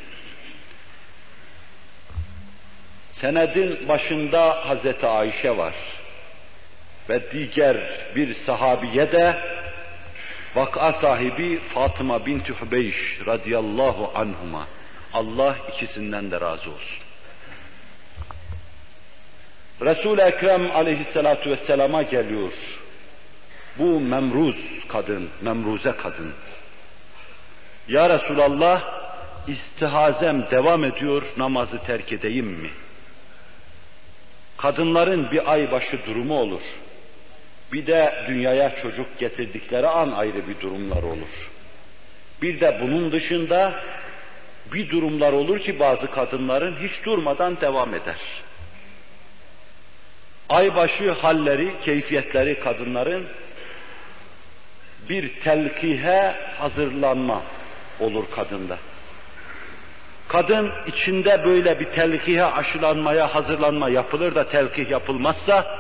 Senedin başında Hazreti Ayşe var. Ve diğer bir sahabiye de vaka sahibi Fatıma binti Hübeyş radıyallahu anhuma. Allah ikisinden de razı olsun. Resul-i Ekrem aleyhissalatu vesselama geliyor. Bu memruz kadın, memruze kadın. Ya Resulallah, istihazem devam ediyor, namazı terk edeyim mi? Kadınların bir ay başı durumu olur. Bir de dünyaya çocuk getirdikleri an ayrı bir durumlar olur. Bir de bunun dışında bir durumlar olur ki bazı kadınların hiç durmadan devam eder. Aybaşı halleri, keyfiyetleri kadınların bir telkihe hazırlanma olur kadında. Kadın içinde böyle bir telkihe aşılanmaya hazırlanma yapılır da telkih yapılmazsa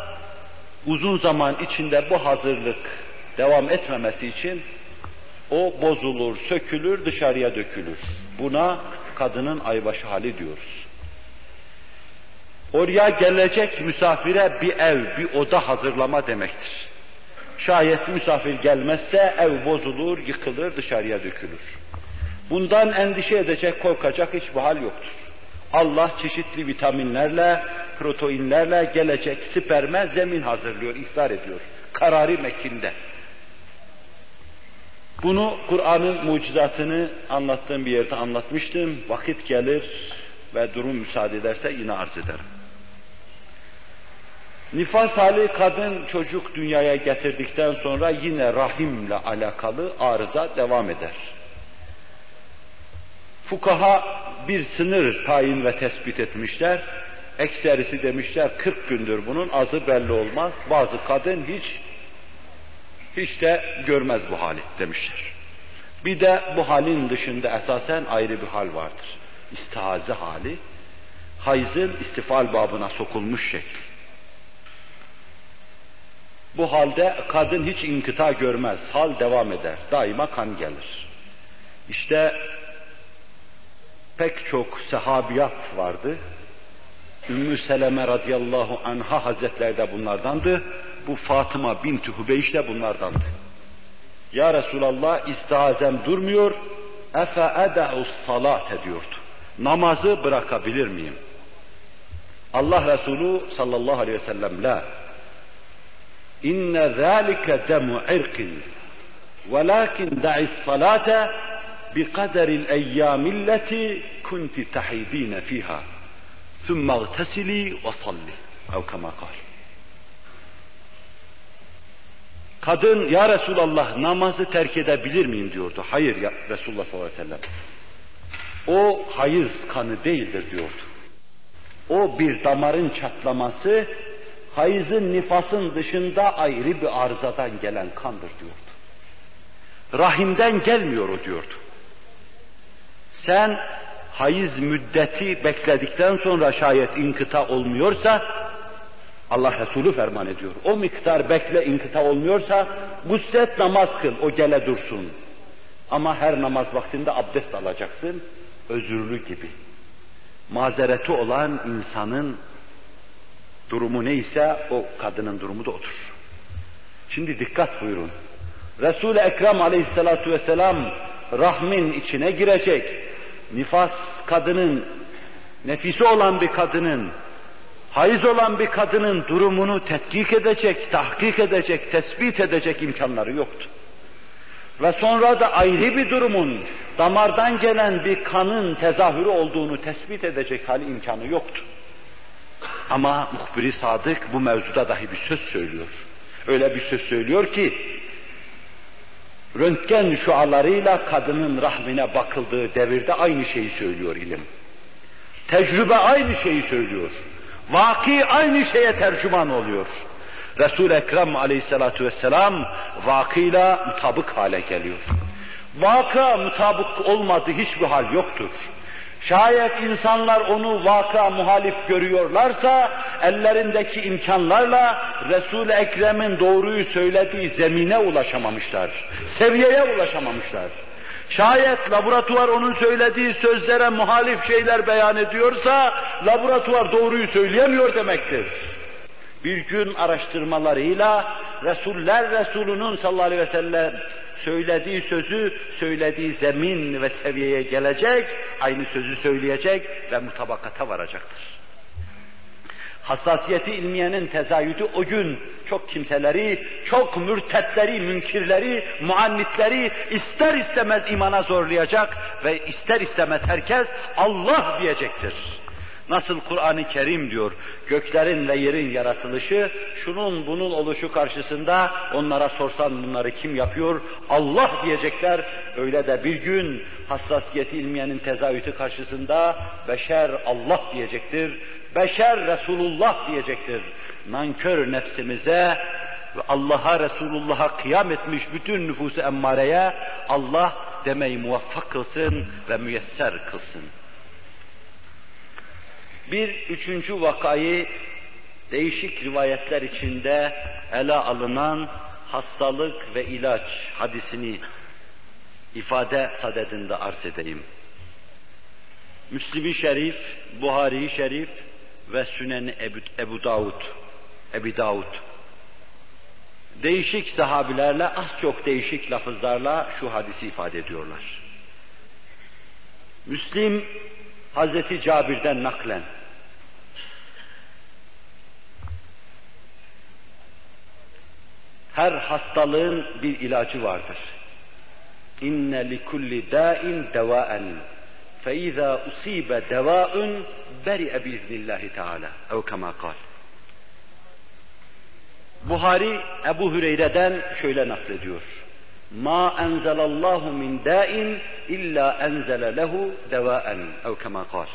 uzun zaman içinde bu hazırlık devam etmemesi için o bozulur, sökülür, dışarıya dökülür. Buna kadının aybaşı hali diyoruz. Oraya gelecek misafire bir ev, bir oda hazırlama demektir. Şayet misafir gelmezse ev bozulur, yıkılır, dışarıya dökülür. Bundan endişe edecek, korkacak hiçbir hal yoktur. Allah çeşitli vitaminlerle, proteinlerle gelecek sperme zemin hazırlıyor, ihzar ediyor. Karari mekinde. Bunu Kur'an'ın mucizatını anlattığım bir yerde anlatmıştım. Vakit gelir ve durum müsaade ederse yine arz ederim. Nifas hali kadın çocuk dünyaya getirdikten sonra yine rahimle alakalı arıza devam eder. Fukaha bir sınır tayin ve tespit etmişler. Ekserisi demişler 40 gündür bunun azı belli olmaz. Bazı kadın hiç hiç de görmez bu hali demişler. Bir de bu halin dışında esasen ayrı bir hal vardır. İstihaze hali, hayzın istifal babına sokulmuş şekli. Bu halde kadın hiç inkıta görmez, hal devam eder, daima kan gelir. İşte pek çok sahabiyat vardı. Ümmü Seleme radıyallahu anha hazretleri de bunlardandı. Bu Fatıma bin Hubeyş de bunlardandı. Ya Resulallah istihazem durmuyor, efe eda'us salat ediyordu. Namazı bırakabilir miyim? Allah Resulü sallallahu aleyhi ve sellem la. İnne zâlike demu irkin. Velakin da'is salate bi kaderil eyyâmilleti kunti tahidine fiha. ثم اغتسلي وصلي أو كما قال Kadın ya Resulallah namazı terk edebilir miyim diyordu. Hayır ya Resulullah sallallahu aleyhi ve sellem. O hayız kanı değildir diyordu. O bir damarın çatlaması, hayızın nifasın dışında ayrı bir arızadan gelen kandır diyordu. Rahimden gelmiyor o diyordu. Sen hayız müddeti bekledikten sonra şayet inkıta olmuyorsa Allah Resulü ferman ediyor. O miktar bekle inkıta olmuyorsa guslet namaz kıl o gele dursun. Ama her namaz vaktinde abdest alacaksın. Özürlü gibi. Mazereti olan insanın durumu neyse o kadının durumu da odur. Şimdi dikkat buyurun. Resul-i Ekrem aleyhissalatu vesselam rahmin içine girecek. Nifas kadının, nefisi olan bir kadının, hayız olan bir kadının durumunu tetkik edecek, tahkik edecek, tespit edecek imkanları yoktu. Ve sonra da ayrı bir durumun, damardan gelen bir kanın tezahürü olduğunu tespit edecek hali imkanı yoktu. Ama muhbiri sadık bu mevzuda dahi bir söz söylüyor. Öyle bir söz söylüyor ki, röntgen şualarıyla kadının rahmine bakıldığı devirde aynı şeyi söylüyor ilim. Tecrübe aynı şeyi söylüyor. Vaki aynı şeye tercüman oluyor. Resul-i Ekrem aleyhissalatu vesselam vakıyla mutabık hale geliyor. Vaka mutabık olmadığı hiçbir hal yoktur. Şayet insanlar onu vaka muhalif görüyorlarsa, ellerindeki imkanlarla Resul-i Ekrem'in doğruyu söylediği zemine ulaşamamışlar, seviyeye ulaşamamışlar. Şayet laboratuvar onun söylediği sözlere muhalif şeyler beyan ediyorsa, laboratuvar doğruyu söyleyemiyor demektir. Bir gün araştırmalarıyla Resuller Resulü'nün sallallahu aleyhi ve sellem söylediği sözü, söylediği zemin ve seviyeye gelecek, aynı sözü söyleyecek ve mutabakata varacaktır. Hassasiyeti ilmiyenin tezayüdü o gün çok kimseleri, çok mürtetleri, münkirleri, muannitleri ister istemez imana zorlayacak ve ister istemez herkes Allah diyecektir. Nasıl Kur'an-ı Kerim diyor, göklerin ve yerin yaratılışı, şunun bunun oluşu karşısında onlara sorsan bunları kim yapıyor? Allah diyecekler. Öyle de bir gün hassasiyeti ilmiyenin tezahütü karşısında beşer Allah diyecektir. Beşer Resulullah diyecektir. Nankör nefsimize ve Allah'a Resulullah'a kıyam etmiş bütün nüfusu emmareye Allah demeyi muvaffak kılsın ve müyesser kılsın. Bir üçüncü vakayı değişik rivayetler içinde ele alınan hastalık ve ilaç hadisini ifade sadedinde arz edeyim. Müslim-i Şerif, Buhari-i Şerif ve Sünen Ebu, Ebu Davud, Ebu Davud. Değişik sahabilerle, az çok değişik lafızlarla şu hadisi ifade ediyorlar. Müslim, Hazreti Cabir'den naklen, Her hastalığın bir ilacı vardır. İnne li kulli da'in devaen. Fe izâ usibe devâun beri'e biiznillâhi teâlâ. Ev kemâ kal. Buhari Ebu Hüreyre'den şöyle naklediyor. Ma enzelallahu min da'in illa enzele lehu devaen. Ev kemâ kal.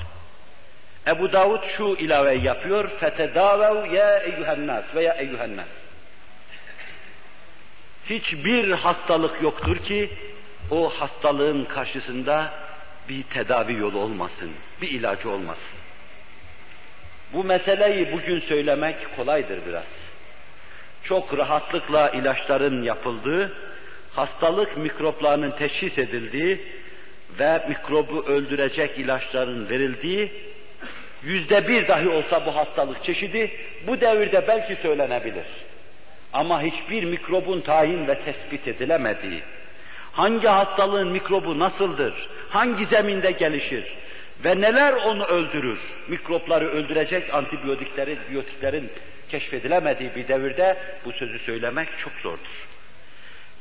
Ebu Davud şu ilaveyi yapıyor. Fetedavev ya eyyühen nas veya eyyühen nas hiçbir hastalık yoktur ki o hastalığın karşısında bir tedavi yolu olmasın, bir ilacı olmasın. Bu meseleyi bugün söylemek kolaydır biraz. Çok rahatlıkla ilaçların yapıldığı, hastalık mikroplarının teşhis edildiği ve mikrobu öldürecek ilaçların verildiği, yüzde bir dahi olsa bu hastalık çeşidi bu devirde belki söylenebilir. Ama hiçbir mikrobun tayin ve tespit edilemediği, hangi hastalığın mikrobu nasıldır, hangi zeminde gelişir? Ve neler onu öldürür, mikropları öldürecek antibiyotiklerin, biyotiklerin keşfedilemediği bir devirde bu sözü söylemek çok zordur.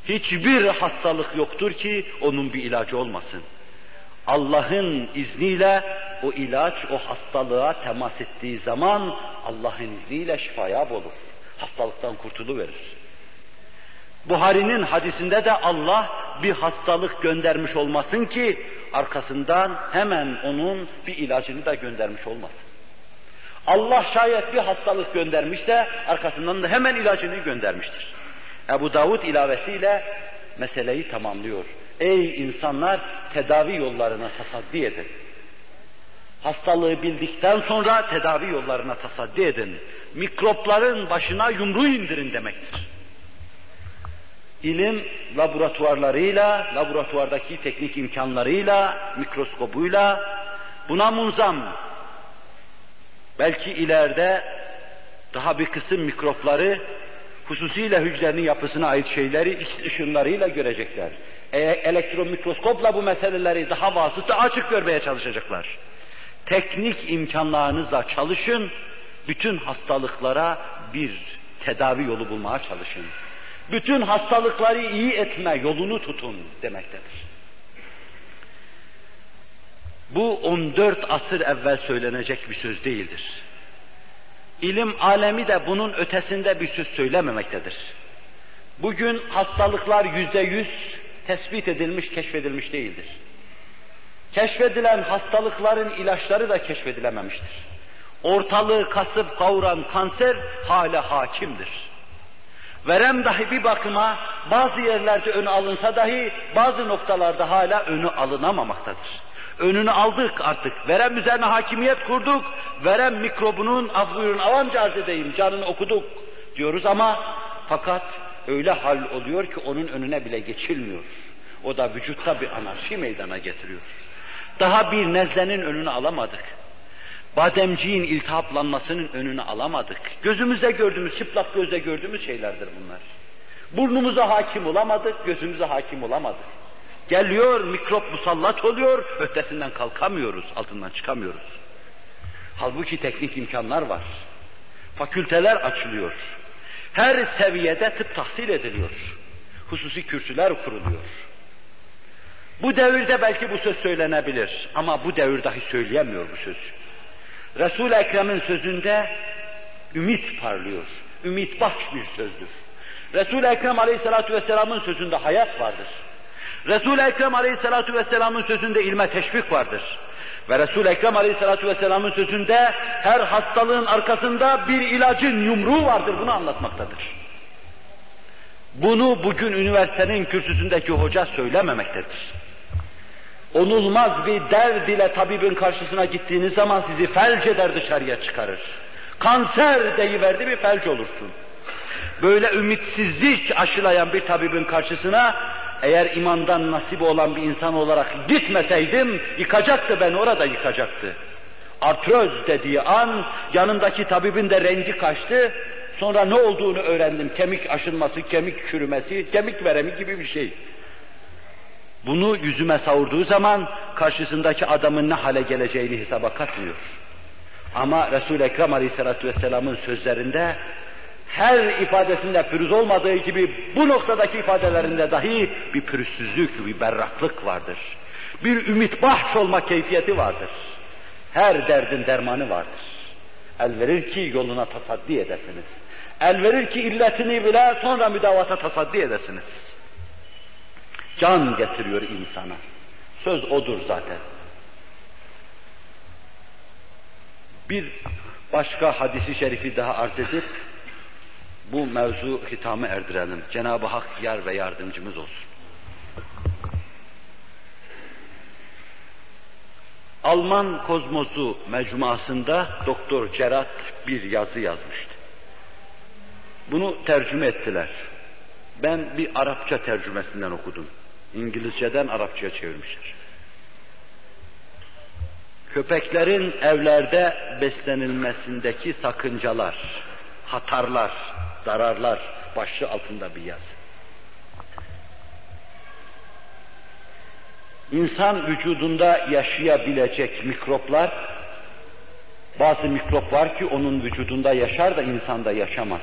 Hiçbir hastalık yoktur ki onun bir ilacı olmasın. Allah'ın izniyle o ilaç o hastalığa temas ettiği zaman Allah'ın izniyle şifaya olur hastalıktan kurtuluverir. Buhari'nin hadisinde de Allah bir hastalık göndermiş olmasın ki arkasından hemen onun bir ilacını da göndermiş olmasın. Allah şayet bir hastalık göndermişse arkasından da hemen ilacını göndermiştir. Ebu Davud ilavesiyle meseleyi tamamlıyor. Ey insanlar tedavi yollarına tasaddi edin. Hastalığı bildikten sonra tedavi yollarına tasaddi edin mikropların başına yumruğu indirin demektir. İlim laboratuvarlarıyla, laboratuvardaki teknik imkanlarıyla, mikroskobuyla buna munzam. Belki ileride daha bir kısım mikropları hususiyle hücrenin yapısına ait şeyleri X ışınlarıyla görecekler. E, elektron mikroskopla bu meseleleri daha vasıta açık görmeye çalışacaklar. Teknik imkanlarınızla çalışın, bütün hastalıklara bir tedavi yolu bulmaya çalışın. Bütün hastalıkları iyi etme yolunu tutun demektedir. Bu 14 asır evvel söylenecek bir söz değildir. İlim alemi de bunun ötesinde bir söz söylememektedir. Bugün hastalıklar yüzde yüz tespit edilmiş, keşfedilmiş değildir. Keşfedilen hastalıkların ilaçları da keşfedilememiştir ortalığı kasıp kavuran kanser hala hakimdir. Verem dahi bir bakıma bazı yerlerde önü alınsa dahi bazı noktalarda hala önü alınamamaktadır. Önünü aldık artık. Verem üzerine hakimiyet kurduk. Verem mikrobunun, af buyurun avanca arz edeyim, canını okuduk diyoruz ama fakat öyle hal oluyor ki onun önüne bile geçilmiyor. O da vücutta bir anarşi meydana getiriyor. Daha bir nezlenin önünü alamadık. Bademciğin iltihaplanmasının önünü alamadık. Gözümüze gördüğümüz, çıplak gözle gördüğümüz şeylerdir bunlar. Burnumuza hakim olamadık, gözümüze hakim olamadık. Geliyor, mikrop musallat oluyor, ötesinden kalkamıyoruz, altından çıkamıyoruz. Halbuki teknik imkanlar var. Fakülteler açılıyor. Her seviyede tıp tahsil ediliyor. Hususi kürsüler kuruluyor. Bu devirde belki bu söz söylenebilir ama bu devir dahi söyleyemiyor bu söz. Resul-i Ekrem'in sözünde ümit parlıyor. Ümit bahş bir sözdür. Resul-i Ekrem Aleyhisselatü Vesselam'ın sözünde hayat vardır. Resul-i Ekrem Aleyhisselatü Vesselam'ın sözünde ilme teşvik vardır. Ve Resul-i Ekrem Aleyhisselatü Vesselam'ın sözünde her hastalığın arkasında bir ilacın yumruğu vardır. Bunu anlatmaktadır. Bunu bugün üniversitenin kürsüsündeki hoca söylememektedir. Onulmaz bir derd ile tabibin karşısına gittiğiniz zaman sizi felç eder dışarıya çıkarır. Kanser deyiverdi bir felç olursun. Böyle ümitsizlik aşılayan bir tabibin karşısına eğer imandan nasibi olan bir insan olarak gitmeseydim yıkacaktı ben orada yıkacaktı. Artroz dediği an yanındaki tabibin de rengi kaçtı. Sonra ne olduğunu öğrendim. Kemik aşınması, kemik çürümesi, kemik veremi gibi bir şey. Bunu yüzüme savurduğu zaman karşısındaki adamın ne hale geleceğini hesaba katmıyor. Ama Resul-i Ekrem Aleyhisselatü Vesselam'ın sözlerinde her ifadesinde pürüz olmadığı gibi bu noktadaki ifadelerinde dahi bir pürüzsüzlük, bir berraklık vardır. Bir ümit bahş olma keyfiyeti vardır. Her derdin dermanı vardır. El verir ki yoluna tasaddi edesiniz. El verir ki illetini bile sonra müdavata tasaddi edesiniz. Can getiriyor insana. Söz odur zaten. Bir başka hadisi şerifi daha arz edip bu mevzu hitamı erdirelim. Cenab-ı Hak yar ve yardımcımız olsun. Alman kozmosu mecmuasında Doktor Cerat bir yazı yazmıştı. Bunu tercüme ettiler. Ben bir Arapça tercümesinden okudum. İngilizceden Arapçaya çevirmişler. Köpeklerin evlerde beslenilmesindeki sakıncalar, hatarlar, zararlar başlığı altında bir yazı. İnsan vücudunda yaşayabilecek mikroplar, bazı mikrop var ki onun vücudunda yaşar da insanda yaşamaz.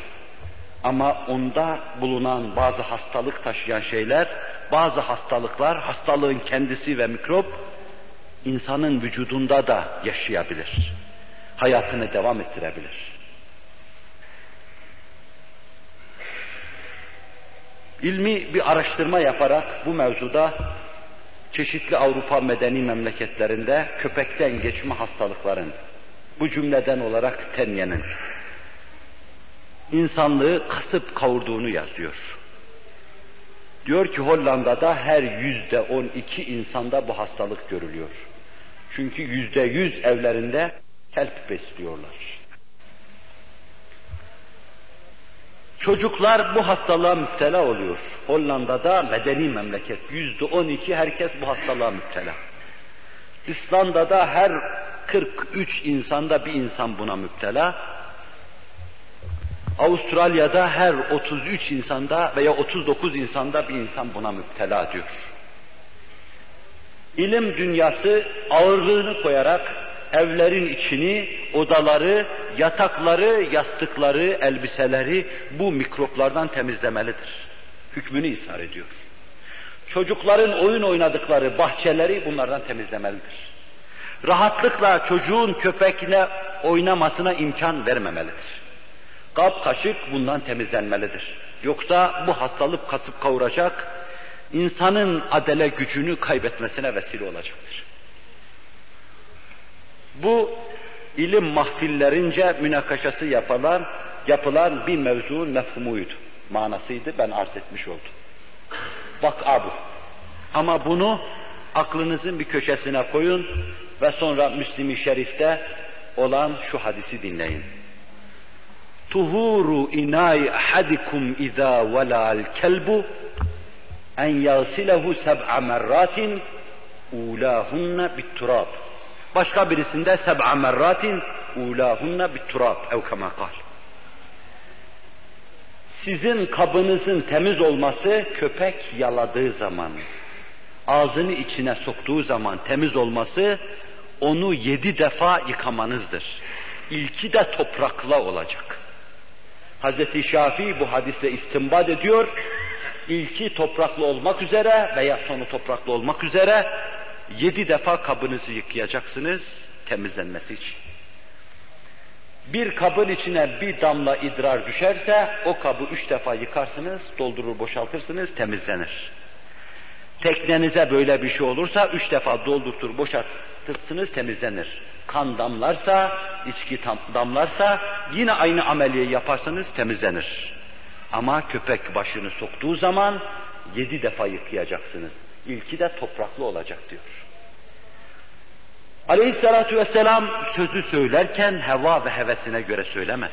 Ama onda bulunan bazı hastalık taşıyan şeyler, bazı hastalıklar, hastalığın kendisi ve mikrop, insanın vücudunda da yaşayabilir. Hayatını devam ettirebilir. İlmi bir araştırma yaparak bu mevzuda çeşitli Avrupa medeni memleketlerinde köpekten geçme hastalıkların, bu cümleden olarak tenyenin, insanlığı kasıp kavurduğunu yazıyor. Diyor ki Hollanda'da her yüzde on iki insanda bu hastalık görülüyor. Çünkü yüzde yüz evlerinde kelp besliyorlar. Çocuklar bu hastalığa müptela oluyor. Hollanda'da medeni memleket. Yüzde on iki herkes bu hastalığa müptela. İslanda'da her 43 insanda bir insan buna müptela. Avustralya'da her 33 insanda veya 39 insanda bir insan buna müptela diyor. İlim dünyası ağırlığını koyarak evlerin içini, odaları, yatakları, yastıkları, elbiseleri bu mikroplardan temizlemelidir. Hükmünü ishar ediyor. Çocukların oyun oynadıkları bahçeleri bunlardan temizlemelidir. Rahatlıkla çocuğun köpekle oynamasına imkan vermemelidir. Kap kaşık bundan temizlenmelidir. Yoksa bu hastalık kasıp kavuracak, insanın adele gücünü kaybetmesine vesile olacaktır. Bu ilim mahfillerince münakaşası yapılan, yapılan bir mevzuun mefhumuydu. Manasıydı ben arz etmiş oldum. Bak abu. Ama bunu aklınızın bir köşesine koyun ve sonra Müslim-i Şerif'te olan şu hadisi dinleyin. Tuhuru inai ahadikum iza vela'al kelbu en yagsilehu seb'a merratin ulahunna bit turab. Başka birisinde seb'a merratin ulahunna bit turab ev kema kal. Sizin kabınızın temiz olması köpek yaladığı zaman, ağzını içine soktuğu zaman temiz olması onu yedi defa yıkamanızdır. İlki de toprakla olacak. Hazreti Şafii bu hadisle istinbad ediyor. İlki topraklı olmak üzere veya sonu topraklı olmak üzere yedi defa kabınızı yıkayacaksınız temizlenmesi için. Bir kabın içine bir damla idrar düşerse o kabı üç defa yıkarsınız, doldurur boşaltırsınız, temizlenir. Teknenize böyle bir şey olursa üç defa doldurtur boşaltırsınız, temizlenir kan damlarsa, içki damlarsa yine aynı ameliye yaparsanız temizlenir. Ama köpek başını soktuğu zaman yedi defa yıkayacaksınız. İlki de topraklı olacak diyor. Aleyhissalatu vesselam sözü söylerken heva ve hevesine göre söylemez.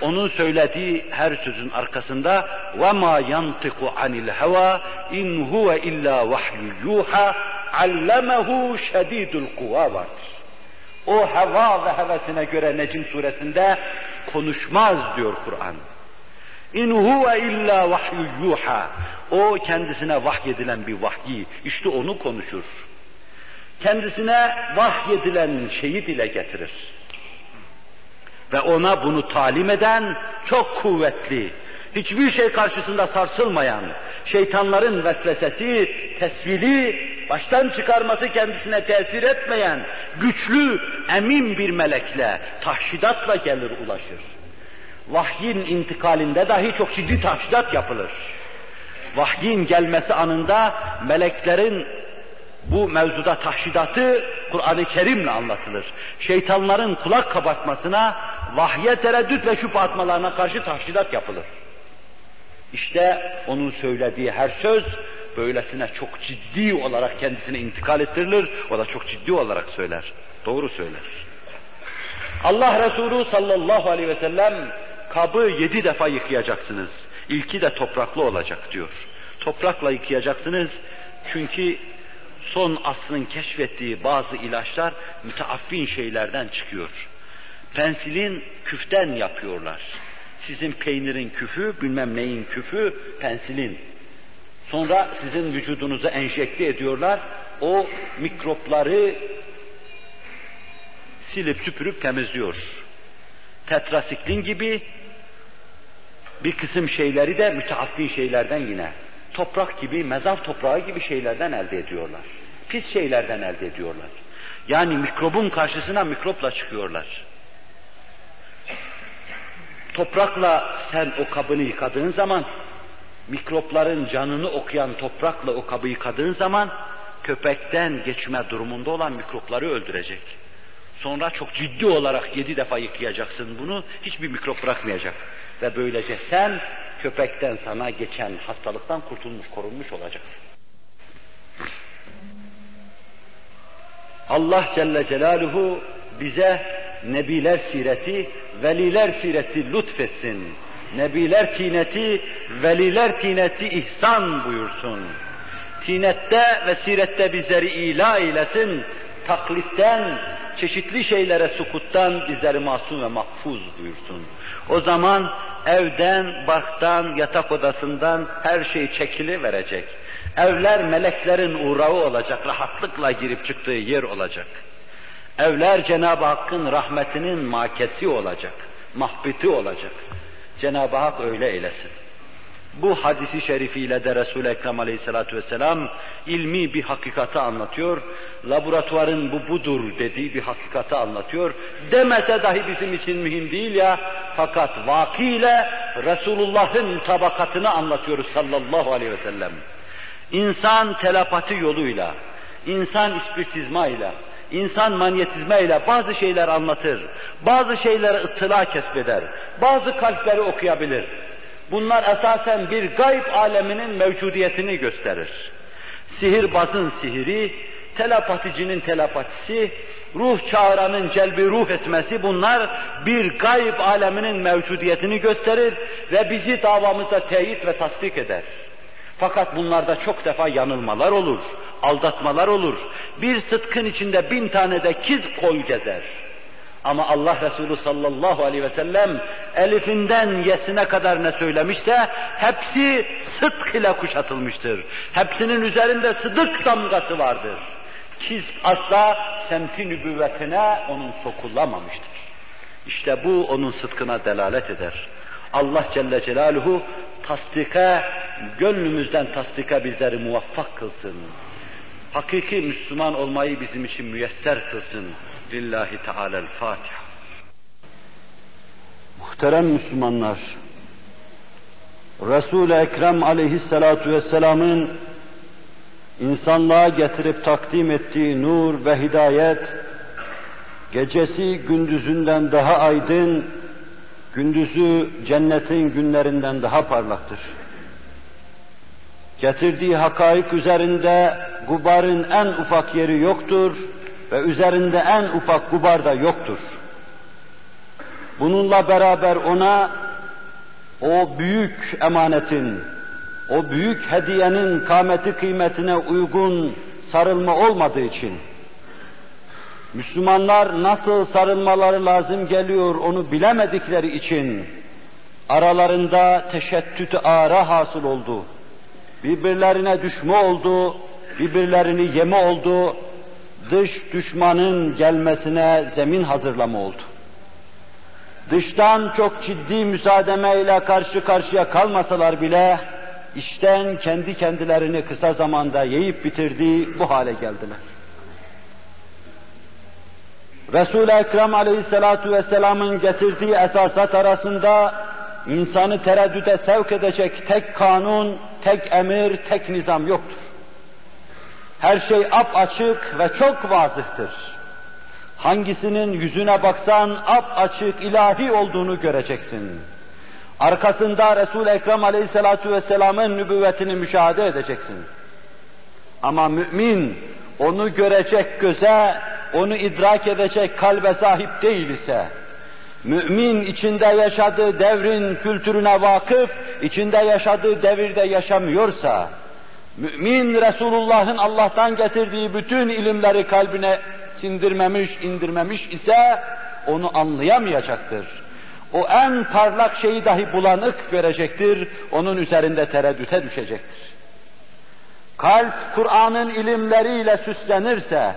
Onun söylediği her sözün arkasında ve ma yantiku anil heva in huve illa vahyu yuha allemehu şedidul kuva vardır. O heva ve hevesine göre Necim suresinde konuşmaz diyor Kur'an. İn huve illa vahyu yuha. O kendisine vahyedilen bir vahyi. İşte onu konuşur kendisine vahyedilen şeyi dile getirir. Ve ona bunu talim eden çok kuvvetli, hiçbir şey karşısında sarsılmayan, şeytanların vesvesesi, tesvili, baştan çıkarması kendisine tesir etmeyen, güçlü, emin bir melekle, tahşidatla gelir ulaşır. Vahyin intikalinde dahi çok ciddi tahşidat yapılır. Vahyin gelmesi anında meleklerin bu mevzuda tahşidatı Kur'an-ı Kerim'le anlatılır. Şeytanların kulak kabartmasına, vahye tereddüt ve şüphe atmalarına karşı tahşidat yapılır. İşte onun söylediği her söz böylesine çok ciddi olarak kendisine intikal ettirilir. O da çok ciddi olarak söyler. Doğru söyler. Allah Resulü sallallahu aleyhi ve sellem kabı yedi defa yıkayacaksınız. İlki de topraklı olacak diyor. Toprakla yıkayacaksınız çünkü son asrın keşfettiği bazı ilaçlar müteaffin şeylerden çıkıyor. Pensilin küften yapıyorlar. Sizin peynirin küfü, bilmem neyin küfü, pensilin. Sonra sizin vücudunuza enjekte ediyorlar. O mikropları silip süpürüp temizliyor. Tetrasiklin gibi bir kısım şeyleri de müteaffin şeylerden yine toprak gibi, mezar toprağı gibi şeylerden elde ediyorlar. Pis şeylerden elde ediyorlar. Yani mikrobun karşısına mikropla çıkıyorlar. Toprakla sen o kabını yıkadığın zaman, mikropların canını okuyan toprakla o kabı yıkadığın zaman, köpekten geçme durumunda olan mikropları öldürecek. Sonra çok ciddi olarak yedi defa yıkayacaksın bunu, hiçbir mikrop bırakmayacak. Ve böylece sen köpekten sana geçen hastalıktan kurtulmuş, korunmuş olacaksın. Allah Celle Celaluhu bize nebiler sireti, veliler sireti lütfetsin. Nebiler tineti, veliler tineti ihsan buyursun. Tinette ve sirette bizleri ila eylesin. Taklitten, çeşitli şeylere sukuttan bizleri masum ve mahfuz buyursun. O zaman evden, barktan, yatak odasından her şey çekili verecek. Evler meleklerin uğrağı olacak, rahatlıkla girip çıktığı yer olacak. Evler Cenab-ı Hakk'ın rahmetinin makesi olacak, mahbiti olacak. Cenab-ı Hak öyle eylesin. Bu hadisi şerifiyle de Resul-i Ekrem aleyhissalatu vesselam ilmi bir hakikati anlatıyor. Laboratuvarın bu budur dediği bir hakikati anlatıyor. Demese dahi bizim için mühim değil ya. Fakat vakiyle Resulullah'ın tabakatını anlatıyoruz sallallahu aleyhi ve sellem. İnsan telepati yoluyla, insan ispiritizmayla, insan manyetizmayla bazı şeyler anlatır, bazı şeyleri ıttıla kesbeder, bazı kalpleri okuyabilir. Bunlar esasen bir gayb aleminin mevcudiyetini gösterir. Sihirbazın sihiri, telepaticinin telepatisi, ruh çağıranın celbi ruh etmesi bunlar bir gayb aleminin mevcudiyetini gösterir ve bizi davamıza teyit ve tasdik eder. Fakat bunlarda çok defa yanılmalar olur, aldatmalar olur. Bir sıtkın içinde bin tane de kiz kol gezer. Ama Allah Resulü sallallahu aleyhi ve sellem elifinden yesine kadar ne söylemişse hepsi sıdk ile kuşatılmıştır. Hepsinin üzerinde sıdık damgası vardır. Kiz asla semti nübüvvetine onun sokulamamıştır. İşte bu onun sıdkına delalet eder. Allah Celle Celaluhu tasdike, gönlümüzden tasdike bizleri muvaffak kılsın. Hakiki Müslüman olmayı bizim için müyesser kılsın. Lillahi Teala'l-Fatiha. Muhterem Müslümanlar, Resul-i Ekrem aleyhissalatu vesselamın insanlığa getirip takdim ettiği nur ve hidayet, gecesi gündüzünden daha aydın, gündüzü cennetin günlerinden daha parlaktır. Getirdiği hakaik üzerinde gubarın en ufak yeri yoktur ve üzerinde en ufak gubar da yoktur. Bununla beraber ona o büyük emanetin, o büyük hediyenin kâmeti kıymetine uygun sarılma olmadığı için, Müslümanlar nasıl sarılmaları lazım geliyor onu bilemedikleri için, aralarında teşettüt ara hasıl oldu. Birbirlerine düşme oldu, birbirlerini yeme oldu, dış düşmanın gelmesine zemin hazırlama oldu. Dıştan çok ciddi müsaademeyle karşı karşıya kalmasalar bile, işten kendi kendilerini kısa zamanda yiyip bitirdiği bu hale geldiler. Resul-i Ekrem aleyhissalatu vesselamın getirdiği esasat arasında insanı tereddüde sevk edecek tek kanun, tek emir, tek nizam yoktur. Her şey ap açık ve çok vazıhtır. Hangisinin yüzüne baksan ap açık ilahi olduğunu göreceksin. Arkasında Resul-i Ekrem aleyhissalatu vesselamın nübüvvetini müşahede edeceksin. Ama mümin onu görecek göze, onu idrak edecek kalbe sahip değil ise, mümin içinde yaşadığı devrin kültürüne vakıf, içinde yaşadığı devirde yaşamıyorsa, mümin Resulullah'ın Allah'tan getirdiği bütün ilimleri kalbine sindirmemiş, indirmemiş ise onu anlayamayacaktır. O en parlak şeyi dahi bulanık görecektir, onun üzerinde tereddüte düşecektir. Kalp Kur'an'ın ilimleriyle süslenirse,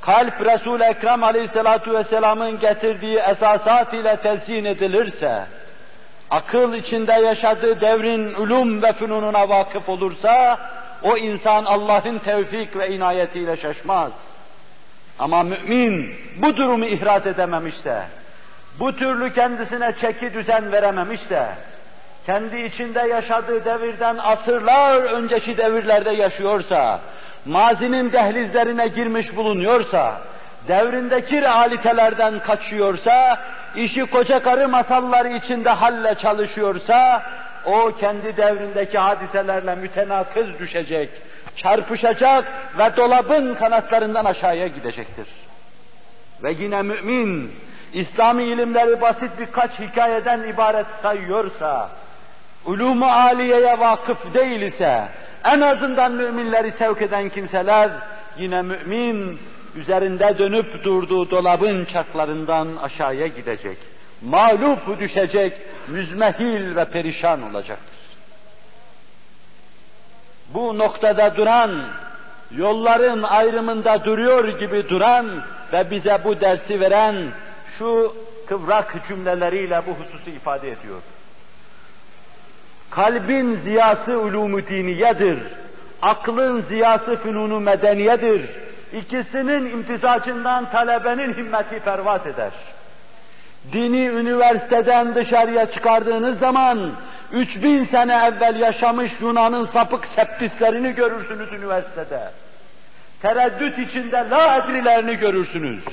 kalp Resul-i Ekrem aleyhissalatu vesselamın getirdiği esasat ile tezyin edilirse, akıl içinde yaşadığı devrin ulum ve fünununa vakıf olursa, o insan Allah'ın tevfik ve inayetiyle şaşmaz. Ama mümin bu durumu ihraz edememişse, bu türlü kendisine çeki düzen verememişse, kendi içinde yaşadığı devirden asırlar önceki devirlerde yaşıyorsa, mazinin dehlizlerine girmiş bulunuyorsa, devrindeki realitelerden kaçıyorsa, işi koca karı masalları içinde halle çalışıyorsa, o kendi devrindeki hadiselerle mütenakız düşecek, çarpışacak ve dolabın kanatlarından aşağıya gidecektir. Ve yine mümin, İslami ilimleri basit birkaç hikayeden ibaret sayıyorsa, ulûmu aliyeye vakıf değil ise, en azından müminleri sevk eden kimseler, yine mümin, üzerinde dönüp durduğu dolabın çarklarından aşağıya gidecek. Mağlup düşecek, müzmehil ve perişan olacaktır. Bu noktada duran, yolların ayrımında duruyor gibi duran ve bize bu dersi veren şu kıvrak cümleleriyle bu hususu ifade ediyor. Kalbin ziyası ulûmu diniyedir. Aklın ziyası fünunu medeniyedir. İkisinin imtizacından talebenin himmeti pervaz eder. Dini üniversiteden dışarıya çıkardığınız zaman 3000 sene evvel yaşamış Yunan'ın sapık septislerini görürsünüz üniversitede. Tereddüt içinde la edrilerini görürsünüz.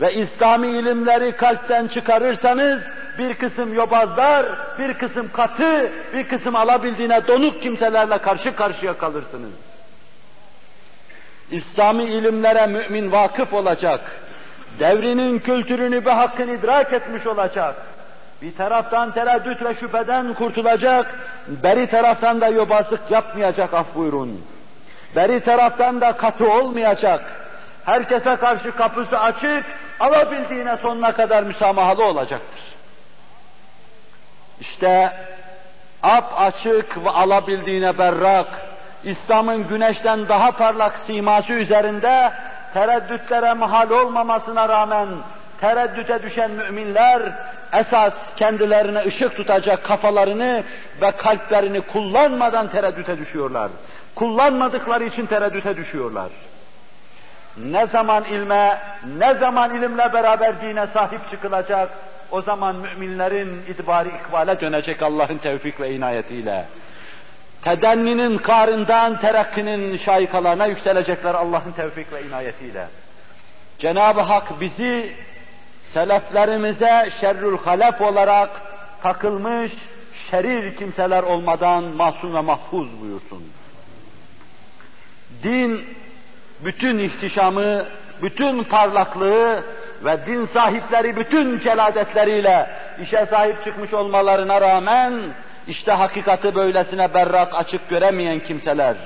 Ve İslami ilimleri kalpten çıkarırsanız bir kısım yobazlar, bir kısım katı, bir kısım alabildiğine donuk kimselerle karşı karşıya kalırsınız. İslami ilimlere mümin vakıf olacak. Devrinin kültürünü ve hakkını idrak etmiş olacak. Bir taraftan tereddüt ve şüpheden kurtulacak, beri taraftan da yobazlık yapmayacak af buyurun. Beri taraftan da katı olmayacak. Herkese karşı kapısı açık, alabildiğine sonuna kadar müsamahalı olacaktır. İşte ap açık ve alabildiğine berrak, İslam'ın güneşten daha parlak siması üzerinde tereddütlere mahal olmamasına rağmen tereddüte düşen müminler esas kendilerine ışık tutacak kafalarını ve kalplerini kullanmadan tereddüte düşüyorlar. Kullanmadıkları için tereddüte düşüyorlar. Ne zaman ilme, ne zaman ilimle beraber dine sahip çıkılacak, o zaman müminlerin itibarı ikbale dönecek Allah'ın tevfik ve inayetiyle. Tedenninin karından terakkinin şaikalarına yükselecekler Allah'ın tevfik ve inayetiyle. Cenab-ı Hak bizi seleflerimize şerrül halef olarak takılmış şerir kimseler olmadan mahzun ve mahfuz buyursun. Din bütün ihtişamı, bütün parlaklığı ve din sahipleri bütün celadetleriyle işe sahip çıkmış olmalarına rağmen işte hakikati böylesine berrak açık göremeyen kimseler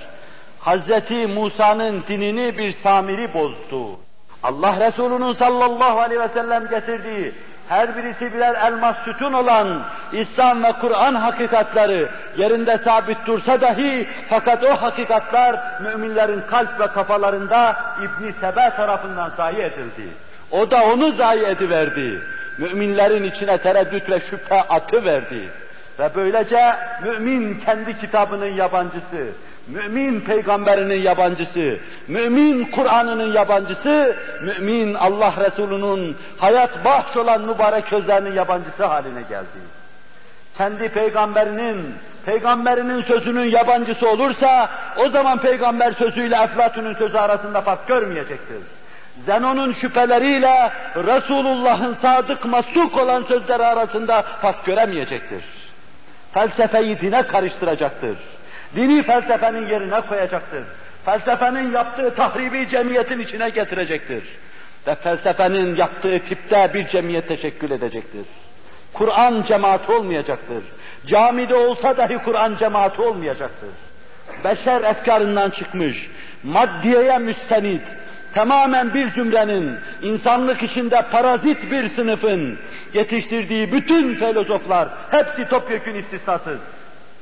Hz. Musa'nın dinini bir samiri bozdu. Allah Resulü'nün sallallahu aleyhi ve sellem getirdiği her birisi birer elmas sütun olan İslam ve Kur'an hakikatleri yerinde sabit dursa dahi fakat o hakikatler müminlerin kalp ve kafalarında İbn Sebe tarafından zayi edildi. O da onu zayi ediverdi. Müminlerin içine tereddüt ve şüphe atı verdi. Ve böylece mümin kendi kitabının yabancısı, mümin peygamberinin yabancısı, mümin Kur'an'ının yabancısı, mümin Allah Resulü'nün hayat bahş olan mübarek sözlerinin yabancısı haline geldi. Kendi peygamberinin, peygamberinin sözünün yabancısı olursa, o zaman peygamber sözüyle Eflatun'un sözü arasında fark görmeyecektir. Zenon'un şüpheleriyle Resulullah'ın sadık mastuk olan sözleri arasında fark göremeyecektir. Felsefeyi dine karıştıracaktır. Dini felsefenin yerine koyacaktır. Felsefenin yaptığı tahribi cemiyetin içine getirecektir. Ve felsefenin yaptığı tipte bir cemiyet teşekkül edecektir. Kur'an cemaati olmayacaktır. Camide olsa dahi Kur'an cemaati olmayacaktır. Beşer efkarından çıkmış, maddiyeye müstenit, tamamen bir zümrenin, insanlık içinde parazit bir sınıfın yetiştirdiği bütün filozoflar, hepsi topyekün istisnasız.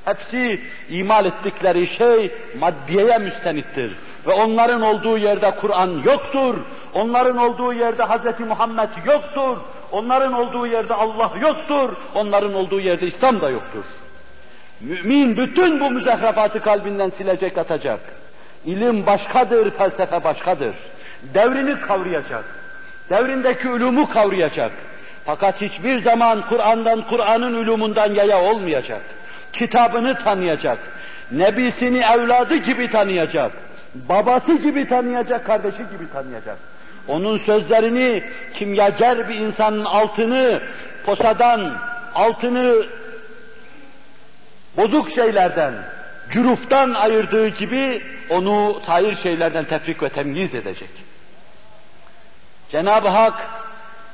Hepsi imal ettikleri şey maddiyeye müstenittir. Ve onların olduğu yerde Kur'an yoktur. Onların olduğu yerde Hz. Muhammed yoktur. Onların olduğu yerde Allah yoktur. Onların olduğu yerde İslam da yoktur. Mümin bütün bu müzehrefatı kalbinden silecek atacak. İlim başkadır, felsefe başkadır. Devrini kavrayacak. Devrindeki ulumu kavrayacak. Fakat hiçbir zaman Kur'an'dan, Kur'an'ın ulumundan yaya olmayacak. Kitabını tanıyacak. Nebisini evladı gibi tanıyacak. Babası gibi tanıyacak, kardeşi gibi tanıyacak. Onun sözlerini kimyager bir insanın altını posadan, altını bozuk şeylerden, cüruftan ayırdığı gibi onu hayır şeylerden tefrik ve temyiz edecek. Cenab-ı Hak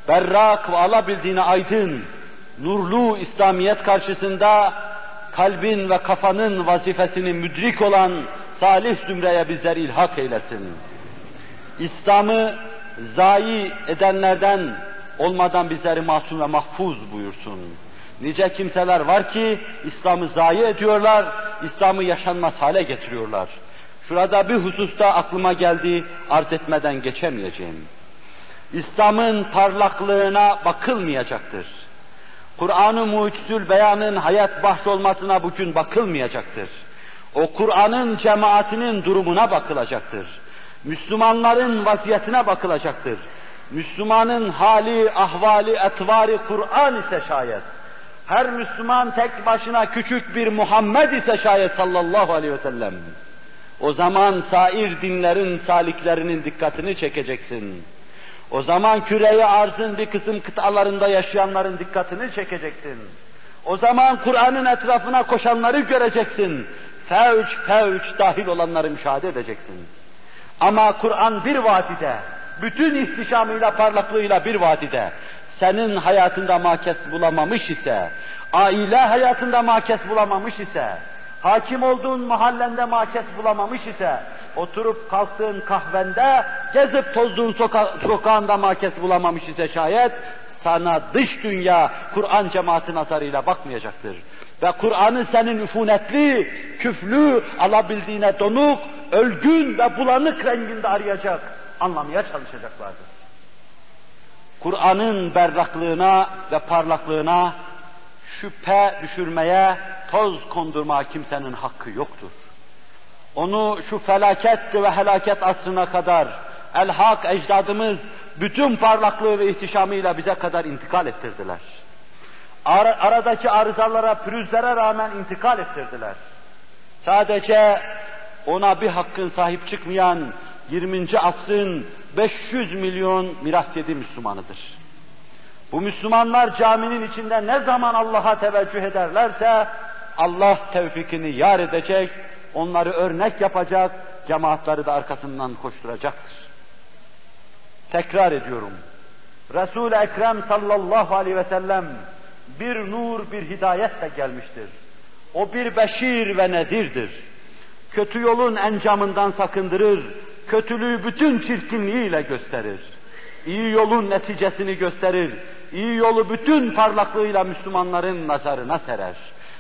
berrak ve alabildiğine aydın, nurlu İslamiyet karşısında kalbin ve kafanın vazifesini müdrik olan salih zümreye bizler ilhak eylesin. İslam'ı zayi edenlerden olmadan bizleri masum ve mahfuz buyursun. Nice kimseler var ki İslam'ı zayi ediyorlar, İslam'ı yaşanmaz hale getiriyorlar. Şurada bir hususta aklıma geldi, arz etmeden geçemeyeceğim. İslam'ın parlaklığına bakılmayacaktır. Kur'an-ı Mucizül Beyan'ın hayat bahş olmasına bugün bakılmayacaktır. O Kur'an'ın cemaatinin durumuna bakılacaktır. Müslümanların vaziyetine bakılacaktır. Müslümanın hali, ahvali, etvari Kur'an ise şayet. Her Müslüman tek başına küçük bir Muhammed ise şayet sallallahu aleyhi ve sellem. O zaman sair dinlerin saliklerinin dikkatini çekeceksin. O zaman küreyi arzın bir kısım kıtalarında yaşayanların dikkatini çekeceksin. O zaman Kur'an'ın etrafına koşanları göreceksin. Fevç fevç dahil olanları müşahede edeceksin. Ama Kur'an bir vadide, bütün ihtişamıyla, parlaklığıyla bir vadide, senin hayatında makes bulamamış ise, aile hayatında makes bulamamış ise, hakim olduğun mahallende makes bulamamış ise, oturup kalktığın kahvende, gezip tozduğun soka sokağında makes bulamamış ise şayet, sana dış dünya Kur'an cemaati nazarıyla bakmayacaktır. Ve Kur'an'ı senin üfunetli, küflü, alabildiğine donuk, ölgün ve bulanık renginde arayacak, anlamaya çalışacaklardır. Kur'an'ın berraklığına ve parlaklığına şüphe düşürmeye, toz kondurma kimsenin hakkı yoktur. Onu şu felaket ve helaket asrına kadar el-hak ecdadımız bütün parlaklığı ve ihtişamıyla bize kadar intikal ettirdiler. Ar aradaki arızalara, pürüzlere rağmen intikal ettirdiler. Sadece ona bir hakkın sahip çıkmayan 20. asrın 500 milyon miras yedi Müslümanıdır. Bu Müslümanlar caminin içinde ne zaman Allah'a teveccüh ederlerse Allah tevfikini yar edecek, onları örnek yapacak, cemaatleri de arkasından koşturacaktır. Tekrar ediyorum. Resul-i Ekrem sallallahu aleyhi ve sellem bir nur, bir hidayetle gelmiştir. O bir beşir ve nedirdir. Kötü yolun encamından sakındırır, kötülüğü bütün çirkinliğiyle gösterir. İyi yolun neticesini gösterir, iyi yolu bütün parlaklığıyla Müslümanların nazarına serer.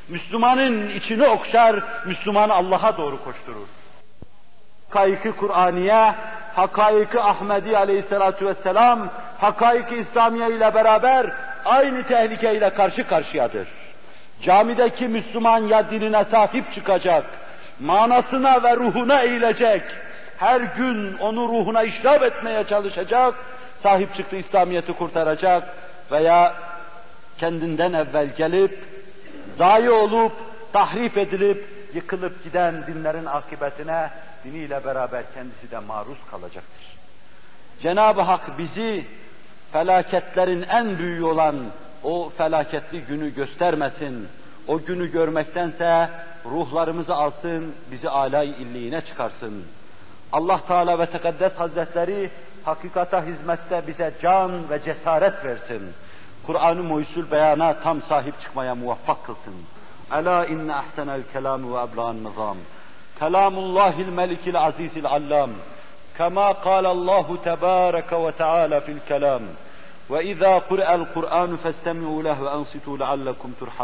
Müslümanın içini okşar, Müslümanı Allah'a doğru koşturur. Hakaiki Kur'aniye, hakaiki Ahmedi aleyhissalatu vesselam, hakaiki İslamiye ile beraber aynı tehlikeyle karşı karşıyadır. Camideki Müslüman ya dinine sahip çıkacak, manasına ve ruhuna eğilecek, her gün onu ruhuna işraf etmeye çalışacak, sahip çıktığı İslamiyet'i kurtaracak veya kendinden evvel gelip, zayi olup, tahrif edilip, yıkılıp giden dinlerin akıbetine diniyle beraber kendisi de maruz kalacaktır. Cenab-ı Hak bizi felaketlerin en büyüğü olan o felaketli günü göstermesin. O günü görmektense ruhlarımızı alsın, bizi alay illiğine çıkarsın. Allah Teala ve Tekaddes Hazretleri hakikata hizmette bize can ve cesaret versin. Kur'an-ı Muhyüsül beyana tam sahip çıkmaya muvaffak kılsın. Ela inne ahsenel kelam ve ebla'n nizam. Kelamullahil melikil azizil allam. كما قال الله تبارك وتعالى في الكلام وإذا قرأ القرآن فاستمعوا له وأنصتوا لعلكم ترحمون